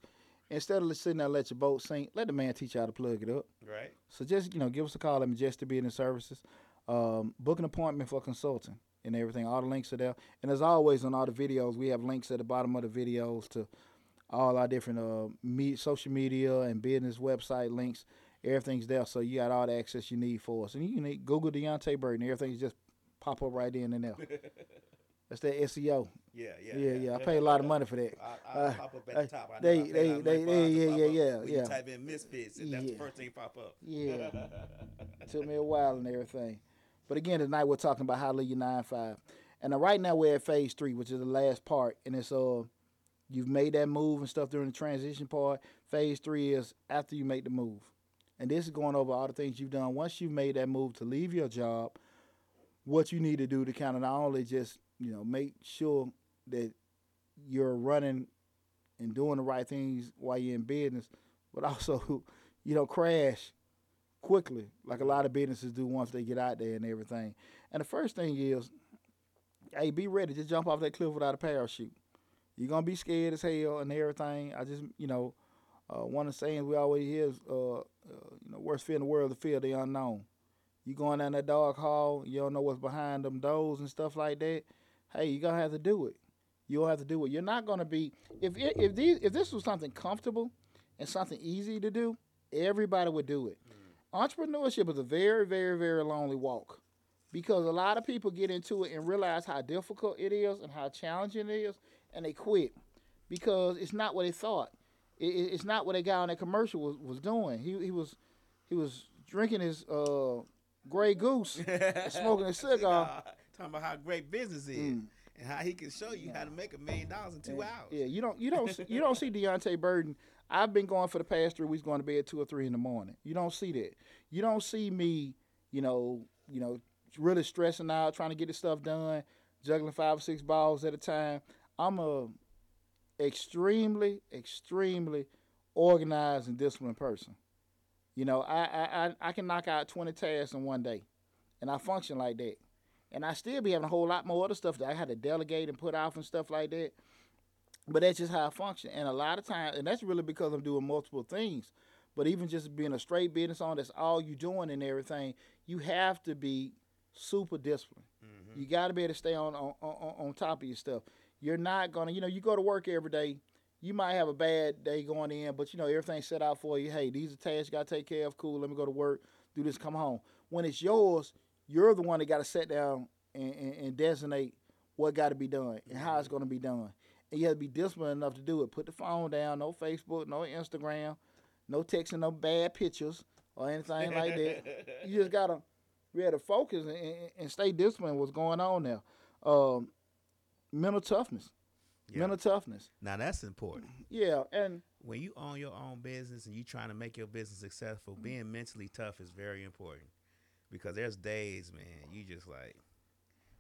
instead of sitting there and let your boat sink, let the man teach you how to plug it up. Right. So just you know, give us a call at Majestic Business Services. Um, book an appointment for consulting and everything. All the links are there, and as always on all the videos, we have links at the bottom of the videos to all our different uh, me- social media and business website links. Everything's there. So you got all the access you need for us. And you need- Google Deontay Burton. Everything's just pop up right in and there. That's that SEO. Yeah, yeah, Yeah, yeah. I pay a lot of money for that. I, I Uh, pop up at uh, the top. I know they- I they- they- they- yeah, yeah, yeah, yeah. you type in misfits, and that's the first thing pop up. Yeah. Took me a while and everything. But again, tonight we're talking about to nine five. And uh, right now we're at phase three, which is the last part. And it's uh you've made that move and stuff during the transition part. Phase three is after you make the move. And this is going over all the things you've done once you've made that move to leave your job, what you need to do to kind of not only just, you know, make sure that you're running and doing the right things while you're in business, but also you don't crash quickly like a lot of businesses do once they get out there and everything. And the first thing is, hey, be ready. Just jump off that cliff without a parachute. You're gonna be scared as hell and everything. I just, you know, uh, one of the sayings we always hear is, uh, uh, you know, worst fear in the world is the fear of the unknown. You going down that dark hall, you don't know what's behind them doors and stuff like that. Hey, you gonna have to do it. You'll have to do it. You're not gonna be if it, if these if this was something comfortable and something easy to do, everybody would do it. Entrepreneurship is a very, very, very lonely walk because a lot of people get into it and realize how difficult it is and how challenging it is, and they quit because it's not what they thought. It, it- it's not what a guy on that commercial was, was doing. He he was he was drinking his uh, Grey Goose, smoking a cigar. Talking about how great business is Mm. and how he can show you how to make a million dollars in two hours. Yeah, you don't you don't you don't see Deontay Burton. I've been going for the past three weeks, going to bed two or three in the morning. You don't see that. You don't see me, you know, you know, really stressing out, trying to get this stuff done, juggling five or six balls at a time. I'm a extremely, extremely organized and disciplined person. You know, I I, I, can knock out twenty tasks in one day, and I function like that. And I still be having a whole lot more other stuff that I had to delegate and put off and stuff like that. But that's just how I function. And a lot of times, and that's really because I'm doing multiple things. But even just being a straight business owner, that's all you doing and everything, you have to be super disciplined. Mm-hmm. You got to be able to stay on, on on on top of your stuff. You're not gonna, you know, you go to work every day. You might have a bad day going in, but you know everything's set out for you. Hey, these are tasks you got to take care of. Cool. Let me go to work. Do this. Come home. When it's yours, you're the one that got to sit down and, and, and designate what got to be done and how it's going to be done. And you have to be disciplined enough to do it. Put the phone down. No Facebook. No Instagram. No texting. No bad pictures or anything like that. You just gotta be able to focus and, and, and stay disciplined. What's going on there? Um, mental toughness. Yeah. Mental toughness. Now that's important. Yeah, and When you own your own business and you're trying to make your business successful, being mentally tough is very important. Because there's days, man, you just like,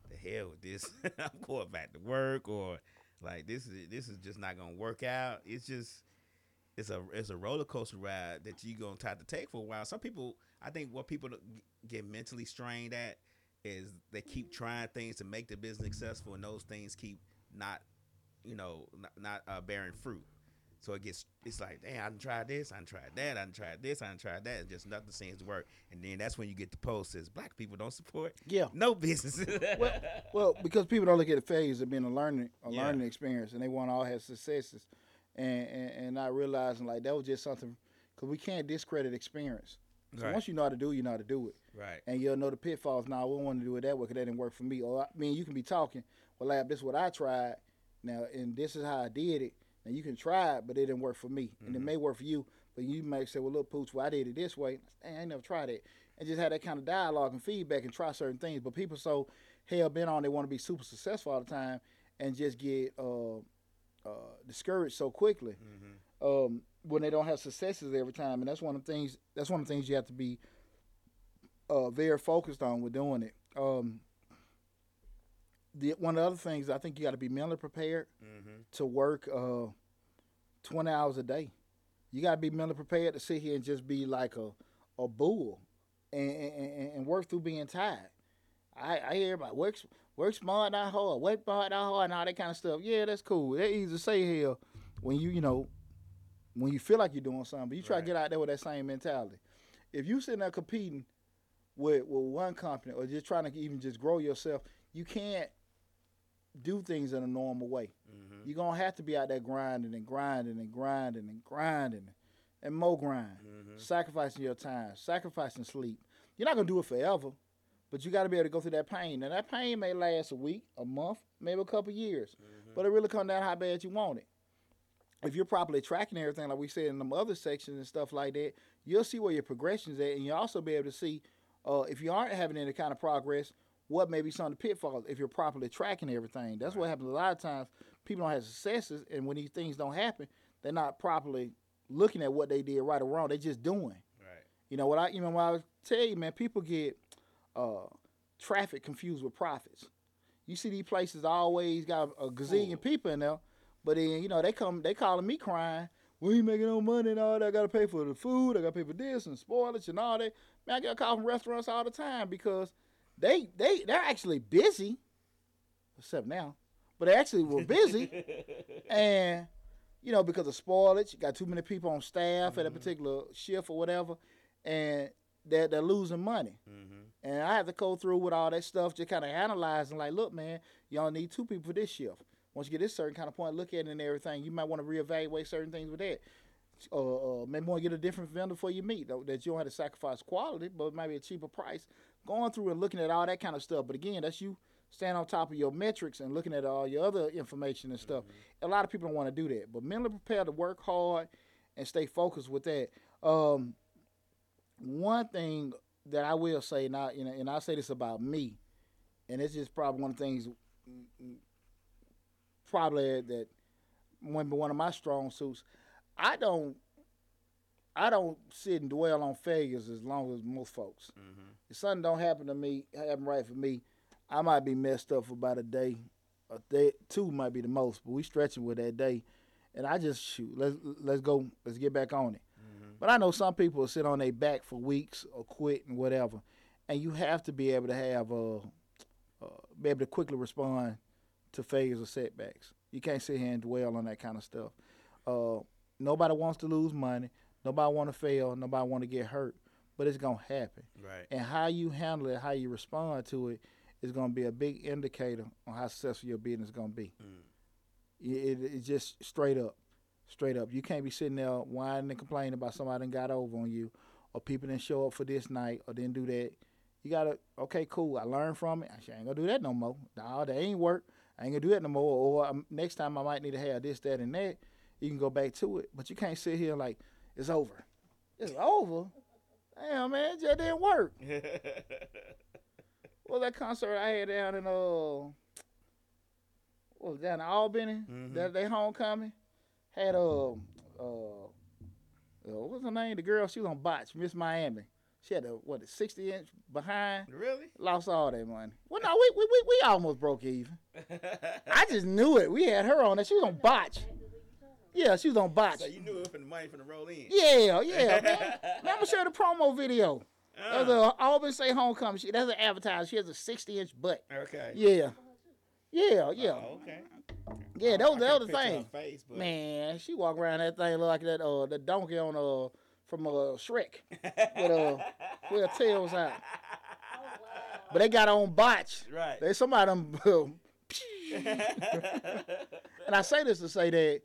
the hell with this. I'm going back to work or like this is this is just not gonna work out. It's just it's a it's a roller coaster ride that you're gonna have to take for a while. Some people, I think, what people get mentally strained at is they keep trying things to make the business successful, and those things keep not, you know, not, not uh, bearing fruit. So it gets, it's like, damn, I done tried this, I done tried that, I done tried this, I done tried that, and just nothing seems to work. And then that's when you get the post says black people don't support yeah. no business. Well, well, because people don't look at the phase of being a learning a Yeah. learning experience, and they want to all have successes, and, and and not realizing like that was just something because we can't discredit experience. So Right. once you know how to do, it, you know how to do it, right. and you'll know the pitfalls. Now, we want to do it that way because that didn't work for me. Or I mean, you can be talking, well, lab, this is what I tried, now, and this is how I did it. And you can try it, but it didn't work for me, and it Mm-hmm. may work for you. But you might say, well, look, Pooch, well, I did it this way. Dang, I ain't never tried it. And just have that kind of dialogue and feedback and try certain things. But people so hell bent on they want to be super successful all the time and just get uh, uh, discouraged so quickly Mm-hmm. um, when they don't have successes every time. And that's one of the things. That's one of the things you have to be uh, very focused on with doing it. Um, the one of the other things I think you got to be mentally prepared Mm-hmm. to work uh, 20 hours a day. You got to be mentally prepared to sit here and just be like a, a bull and, and, and work through being tired. I, I hear about work, work smart, not hard, work hard, not hard, and all that kind of stuff. Yeah, that's cool. That easy to say here when you, you know, when you feel like you're doing something. But you try Right. to get out there with that same mentality. If you sitting there competing with, with one company or just trying to even just grow yourself, you can't do things in a normal way. Mm-hmm. You're gonna have to be out there grinding and grinding and grinding and grinding and more grind, sacrificing your time, sacrificing sleep. You're not gonna do it forever, but you got to be able to go through that pain. And that pain may last a week, a month, maybe a couple years, but it really comes down to how bad you want it. If you're properly tracking everything, like we said in the other sections and stuff like that, you'll see where your progression's at, and you'll also be able to see uh, if you aren't having any kind of progress, what may be some of the pitfalls if you're properly tracking everything. That's what happens a lot of times. People don't have successes, and when these things don't happen, they're not properly looking at what they did right or wrong. They're just doing. Right. You know what I? You know what I tell you, man. People get uh, traffic confused with profits. You see these places always got a gazillion people in there, but then you know they come, they calling me crying. We ain't making no money and all that. I gotta pay for the food. I gotta pay for this and spoilage and all that. Man, I get a call from restaurants all the time because they they they're actually busy, except now, but they actually were busy, and you know because of spoilage, you got too many people on staff at a particular shift or whatever, and they're they're losing money. Mm-hmm. And I have to go through with all that stuff, just kind of analyzing, like, look, man, y'all need two people for this shift. Once you get this certain kind of point, look at it and everything, you might want to reevaluate certain things with that. Uh, uh, maybe want to get a different vendor for your meat though, that you don't have to sacrifice quality, but maybe a cheaper price. Going through and looking at all that kind of stuff. But again, that's you staying on top of your metrics and looking at all your other information and stuff. A lot of people don't want to do that, but mentally prepared to work hard and stay focused with that. Um, one thing that I will say now, you know, and I say this about me, and it's just probably one of the things, probably that one one of my strong suits. I don't, I don't sit and dwell on failures as long as most folks. Mm-hmm. If something don't happen to me, happen right for me, I might be messed up for about a day, a day, two might be the most, but we stretching with that day, and I just shoot. Let's let's go. Let's get back on it. But I know some people sit on their back for weeks or quit and whatever, and you have to be able to have uh, uh be able to quickly respond to failures or setbacks. You can't sit here and dwell on that kind of stuff. Uh, nobody wants to lose money. Nobody want to fail. Nobody want to get hurt. But it's gonna happen. Right. And how you handle it, how you respond to it, is gonna be a big indicator on how successful your business is gonna be. Mm. It, it, it's just straight up, straight up. You can't be sitting there whining and complaining about somebody that got over on you, or people didn't show up for this night, or didn't do that. You gotta, okay, cool. I learned from it. I ain't gonna do that no more. Nah, that ain't work. I ain't gonna do that no more. Or um, next time I might need to have this, that, and that. You can go back to it, but you can't sit here like it's over. It's over. Damn, man, it just didn't work. well, that concert I had down in uh, was down in Albany? Mhm. That they homecoming had uh, uh, uh, what was her name? The girl she was on botch, Miss Miami. She had a what a sixty inch behind. really? Lost all that money. Well, no, we we we, we almost broke even. I just knew it. We had her on it. She was on botch. Yeah, she was on botch. so you knew it from the money from the roll in. Yeah, yeah, man. man I'm gonna show the promo video. That's Uh, a Albany State Homecoming. She, that's an advertisement. She has a 60 inch butt. okay. Yeah. Yeah, yeah. Oh, okay. Yeah, that was the other thing. Face, but Man, she walked around that thing like that uh the donkey on uh from uh Shrek with uh with her tails out. But they got on botch. right. They somebody them and I say this to say that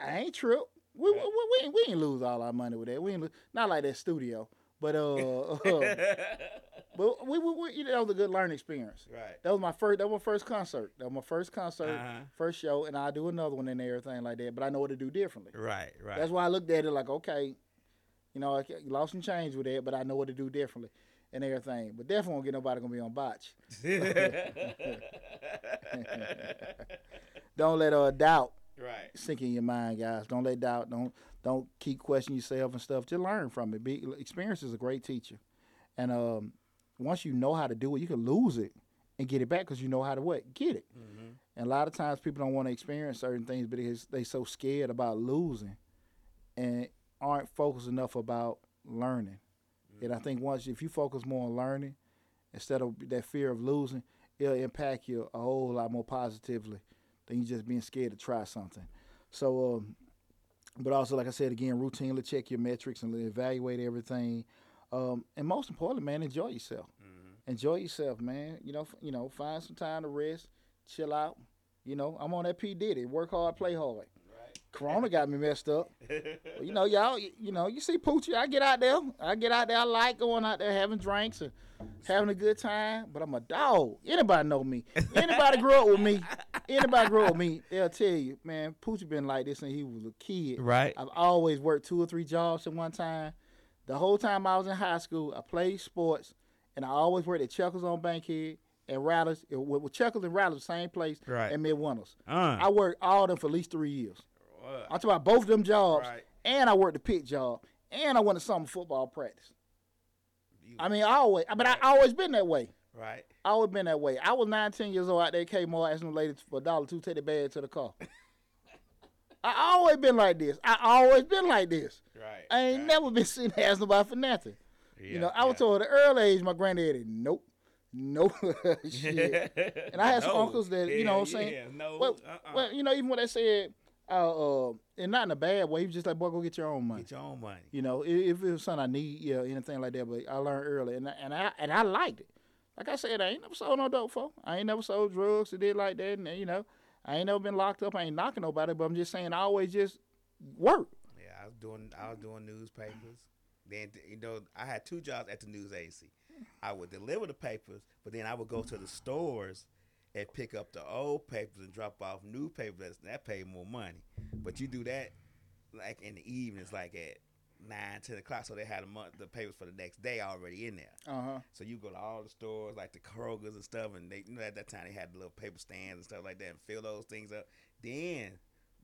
I ain't trip. We, we, we, we, ain't, we ain't lose all our money with that. We ain't lose, not like that studio. But uh, but we, we, we you know, that was a good learning experience. right. That was my first. That was my first concert. That was my first concert, Uh-huh. first show, and I do another one and everything like that. But I know what to do differently. Right. Right. That's why I looked at it like, okay, you know, I lost some change with that, but I know what to do differently and everything. But definitely won't get nobody gonna be on botch. Don't let uh doubt right. sink in your mind, guys. Don't let doubt. Don't don't keep questioning yourself and stuff. Just learn from it. Be, experience is a great teacher, and um, once you know how to do it, you can lose it and get it back because you know how to what get it. Mm-hmm. And a lot of times people don't want to experience certain things because they so scared about losing and aren't focused enough about learning. And I think once if you focus more on learning instead of that fear of losing, it'll impact you a whole lot more positively than you just being scared to try something. So, um, but also like I said again, routinely check your metrics and evaluate everything. Um, and most importantly, man, enjoy yourself. Mm-hmm. Enjoy yourself, man. You know, f- you know, find some time to rest, chill out. You know, I'm on that P Diddy. Work hard, play hard. Corona got me messed up. You know, y'all, you, know, you see Poochie, I get out there. I get out there. I like going out there having drinks and having a good time. But I'm a dog. Anybody know me? Anybody grew up with me? Anybody grew up with me? They'll tell you, man. Poochie been like this since he was a kid. Right. I've always worked two or three jobs at one time. The whole time I was in high school, I played sports, and I always worked at Chuckles on Bankhead and Rattlers. It, with, Chuckles and Rattlers, same place, Right. and Midwinters. Uh. I worked all of them for at least three years. I'm talking about both of them jobs, Right. and I worked the pit job, and I went to summer football practice. You- I mean, I always, but I Right. always been that way. right. I always been that way. I was 19 years old out there Kmart asking the lady for a dollar to take the bag to the car. I always been like this. I always been like this. Right. I ain't right. never been sitting there asking nobody for nothing. Yeah, you know, I was told at an early age, my granddaddy, nope, nope, shit. And I had some uncles that, you know what I'm Hell saying? yeah, No. Well, uh-uh. well, you know, even when they said, uh, uh, and not in a bad way, he was just like, boy, go get your own money. Get your own money. You know, i- if it was something I need, yeah, anything like that. But I learned early, and I, and I and I liked it. Like I said, I ain't never sold no dope for. I ain't never sold drugs or did like that, and you know, I ain't never been locked up. I ain't knocking nobody, but I'm just saying, I always just work. Yeah, I was doing I was doing newspapers. Then you know I had two jobs at the news agency. I would deliver the papers, but then I would go to the stores and pick up the old papers and drop off new papers. That pay more money. But you do that like in the evenings, like at nine, ten o'clock, so they had a month the papers for the next day already in there. Uh huh. So you go to all the stores like the Kroger's and stuff, and they you know at that time they had the little paper stands and stuff like that, and fill those things up. Then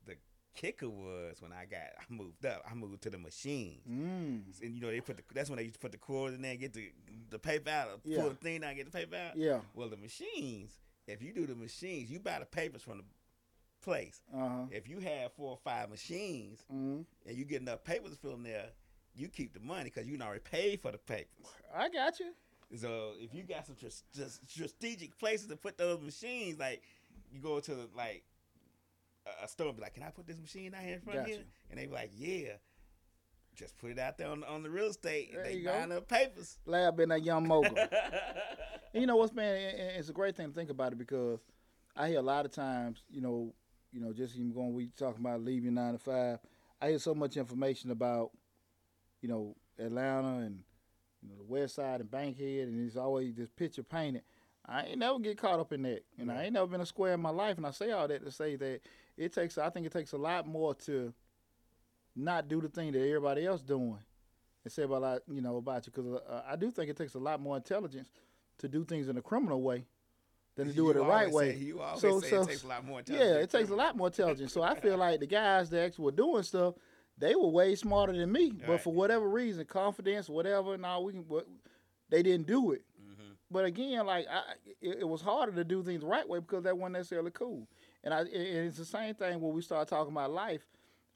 the kicker was when I got I moved up, I moved to the machines, Mm. and you know they put the that's when they used to put the quarters in there, and get the the paper out, Yeah. pull the thing down, get the paper out. Yeah. Well, the machines, if you do the machines, you buy the papers from the place. Uh huh. If you have four or five machines Mm. and you get enough papers to fill in there, you keep the money because you already paid for the papers. I got you. So if you got some tr- just strategic places to put those machines, like you go to like a, store and be like, "Can I put this machine out here in front of here?" And they be like, "Yeah." Just put it out there on, on the real estate. There and they go. buying up papers. Lab been that young mogul. And you know what's man? it- it- It's a great thing to think about it because I hear a lot of times, you know, you know, just even going, we talking about leaving nine to five. I hear so much information about, you know, Atlanta and you know the West Side and Bankhead, and it's always this picture painted. I ain't never get caught up in that. You know, I ain't never been a square in my life, and I say all that to say that it takes. I think it takes a lot more to not do the thing that everybody else doing and say about like, you know about you because uh, I do think it takes a lot more intelligence to do things in a criminal way than to do it the You right way. say- you always So- say so- it takes a lot more time. yeah, it takes a lot more intelligence. So I feel like the guys that actually were doing stuff, they were way smarter than me. But Right. for whatever reason, confidence, whatever, no, we can. But they didn't do it. hmm But again, like I, it, it was harder to do things the right way because that wasn't necessarily cool. And I, and it's the same thing when we start talking about life.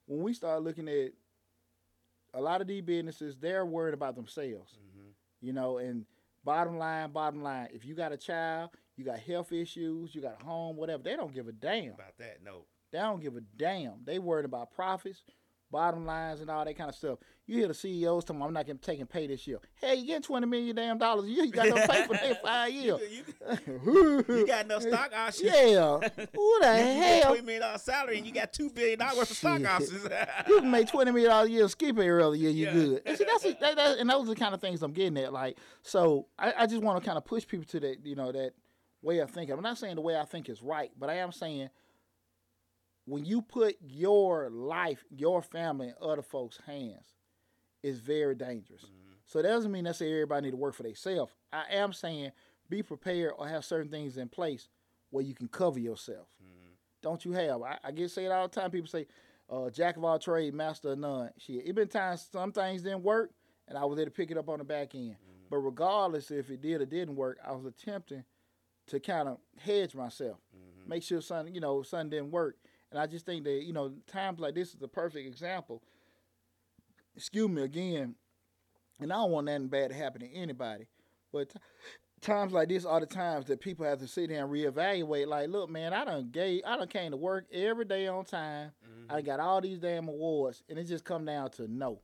When we start looking at a lot of these businesses, they're worried about themselves. hmm You know, and bottom line, bottom line, if you got a child, you got health issues, you got a home, whatever, they don't give a damn. About that, no. They don't give a damn. They worried about profits, bottom lines, and all that kind of stuff. You hear the CEOs telling them, I'm not getting taking pay this year. Hey, you get 20 million damn dollars a year. You got no pay for the next five years. You, you, you got no stock options. Yeah. Who the You hell? twenty million dollar salary and you got two billion dollars worth of stock options. You can make twenty million dollars a year skip it early year, you Yeah. good. And see, that's that, that, and those are the kind of things I'm getting at. Like, so I, I just want to kind of push people to that, you know, that way of thinking. I'm not saying the way I think is right, but I am saying when you put your life, your family, in other folks' hands, it's very dangerous. Mm-hmm. So that doesn't mean necessarily everybody need to work for themselves. I am saying be prepared or have certain things in place where you can cover yourself. Mm-hmm. Don't you have? I, I get say it all the time. People say, uh, "Jack of all trades, master of none." Shit, it been times some things didn't work, and I was there to pick it up on the back end. Mm-hmm. But regardless if it did or didn't work, I was attempting to kind of hedge myself, make sure something you know something didn't work. And I just think that you know times like this is a perfect example. Excuse me again, and I don't want nothing bad to happen to anybody, but t- times like this are the times that people have to sit there and reevaluate. Like, look, man, I done gave, I done came to work every day on time. I mm-hmm. got all these damn awards, and it just come down to no.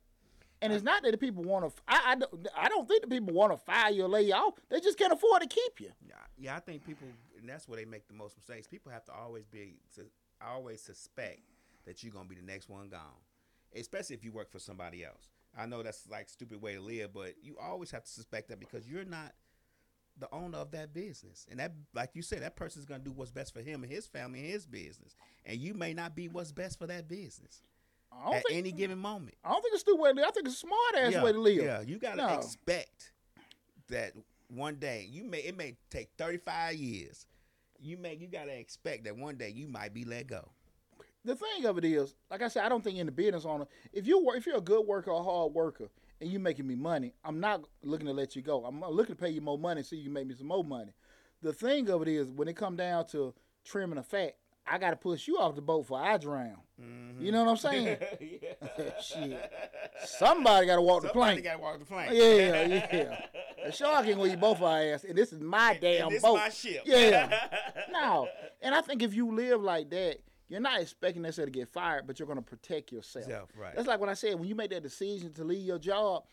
And it's not that the people want to. I, I, don't- I don't think the people want to fire you or lay you off. They just can't afford to keep you. Yeah, yeah, I think people, and that's where they make the most mistakes. People have to always be, to always suspect that you're gonna be the next one gone. Especially if you work for somebody else. I know that's like stupid way to live, but you always have to suspect that because you're not the owner of that business. And that like you said, that person's gonna do what's best for him and his family and his business. And you may not be what's best for that business I don't at think any given moment. I don't think it's stupid way to live. I think it's a smart ass yeah, way to live. Yeah, you gotta No. expect that one day you may it may take 35 years. You may you gotta expect that one day you might be let go. the thing of it is, like I said, I don't think in the business owner, if you work, if you're a good worker a hard worker, and you're making me money, I'm not looking to let you go. I'm looking to pay you more money so you can make me some more money. The thing of it is, when it come down to trimming the fat, I got to push you off the boat for I drown. Mm-hmm. You know what I'm saying? Shit. Somebody got to walk the plank. Somebody gotta walk the plank. Yeah, yeah. The shark ain't gonna eat both our ass, and this is my damn and this boat. my ship. Yeah. No, and I think if you live like that, you're not expecting necessarily to get fired, but you're going to protect yourself. Self, right. That's like what I said when you make that decision to leave your job,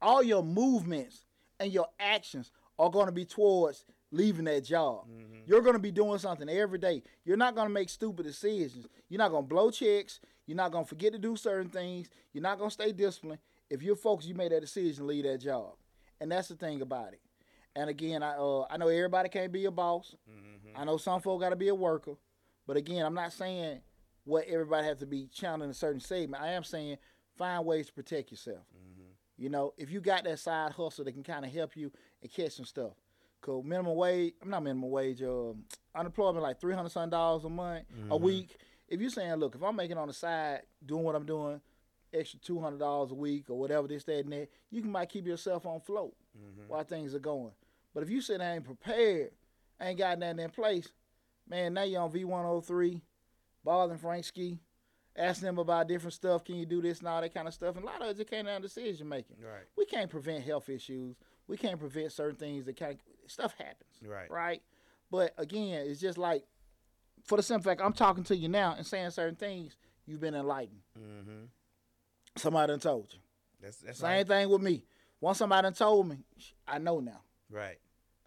all your movements and your actions are going to be towards leaving that job. Mm-hmm. You're going to be doing something every day. You're not going to make stupid decisions. You're not going to blow checks. You're not going to forget to do certain things. You're not going to stay disciplined. If you're focused, you made that decision to leave that job. And that's the thing about it. And again, I uh, I know everybody can't be a boss. Mm-hmm. I know some folk got to be a worker. But again, I'm not saying what everybody has to be channeling a certain segment. I am saying find ways to protect yourself. You know, if you got that side hustle that can kind of help you and catch some stuff. Cause minimum wage, I'm not minimum wage. Um, unemployment like three hundred something dollars a month, a week. If you're saying, look, if I'm making on the side, doing what I'm doing, extra two hundred dollars a week or whatever this, that, and that, you can might keep yourself on float while things are going. But if you sit there ain't prepared, ain't got nothing in place, man, now you're on V103, bothering Frank Ski, asking them about different stuff. Can you do this and all that kind of stuff? And a lot of it just came down to decision making. Right. We can't prevent health issues. We can't prevent certain things that kind of stuff happens. Right. Right. But again, it's just like for the simple fact I'm talking to you now and saying certain things, you've been enlightened. Mm-hmm. Somebody done told you. That's that's Same right. thing with me. Once somebody done told me, I know now. Right.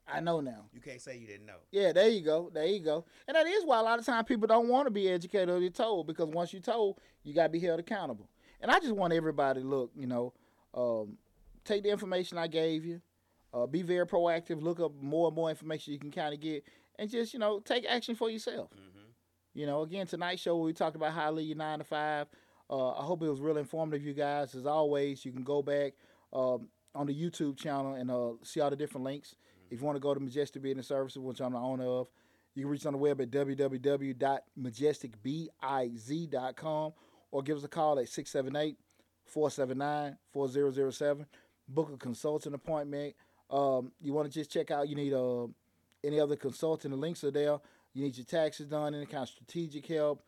I know now. You can't say you didn't know. Yeah, there you go. There you go. And that is why a lot of times people don't want to be educated or they're told because once you're told, you got to be held accountable. And I just want everybody to look, you know, um, take the information I gave you, uh, be very proactive, look up more and more information you can kind of get, and just, you know, take action for yourself. You know, again, tonight's show we talked about how to leave your nine to five. Uh, I hope it was really informative, you guys. As always, you can go back um, on the YouTube channel and uh, see all the different links. If you want to go to Majestic Business Services, which I'm the owner of, you can reach on the web at www.majesticbiz.com or give us a call at 678 479 4007. Book a consulting appointment. Um, you want to just check out, you need uh, any other consulting, the links are there. You need your taxes done, any kind of strategic help,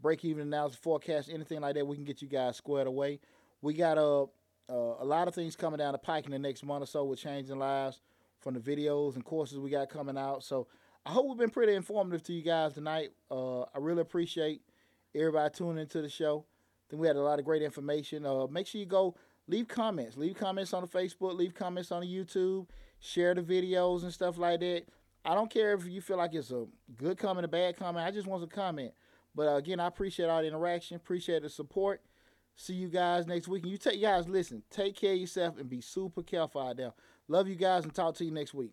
break even analysis, forecast, anything like that, we can get you guys squared away. We got uh, a lot of things coming down the pike in the next month or so with changing lives from the videos and courses we got coming out. So I hope we've been pretty informative to you guys tonight. Uh, I really appreciate everybody tuning into the show. I think we had a lot of great information. Uh, make sure you go leave comments. Leave comments on the Facebook. Leave comments on the YouTube. Share the videos and stuff like that. I don't care if you feel like it's a good comment, a bad comment. I just want a comment. But uh, again, I appreciate all the interaction. Appreciate the support. See you guys next week. And you take you guys listen. Take care of yourself and be super careful out there. Love you guys and talk to you next week.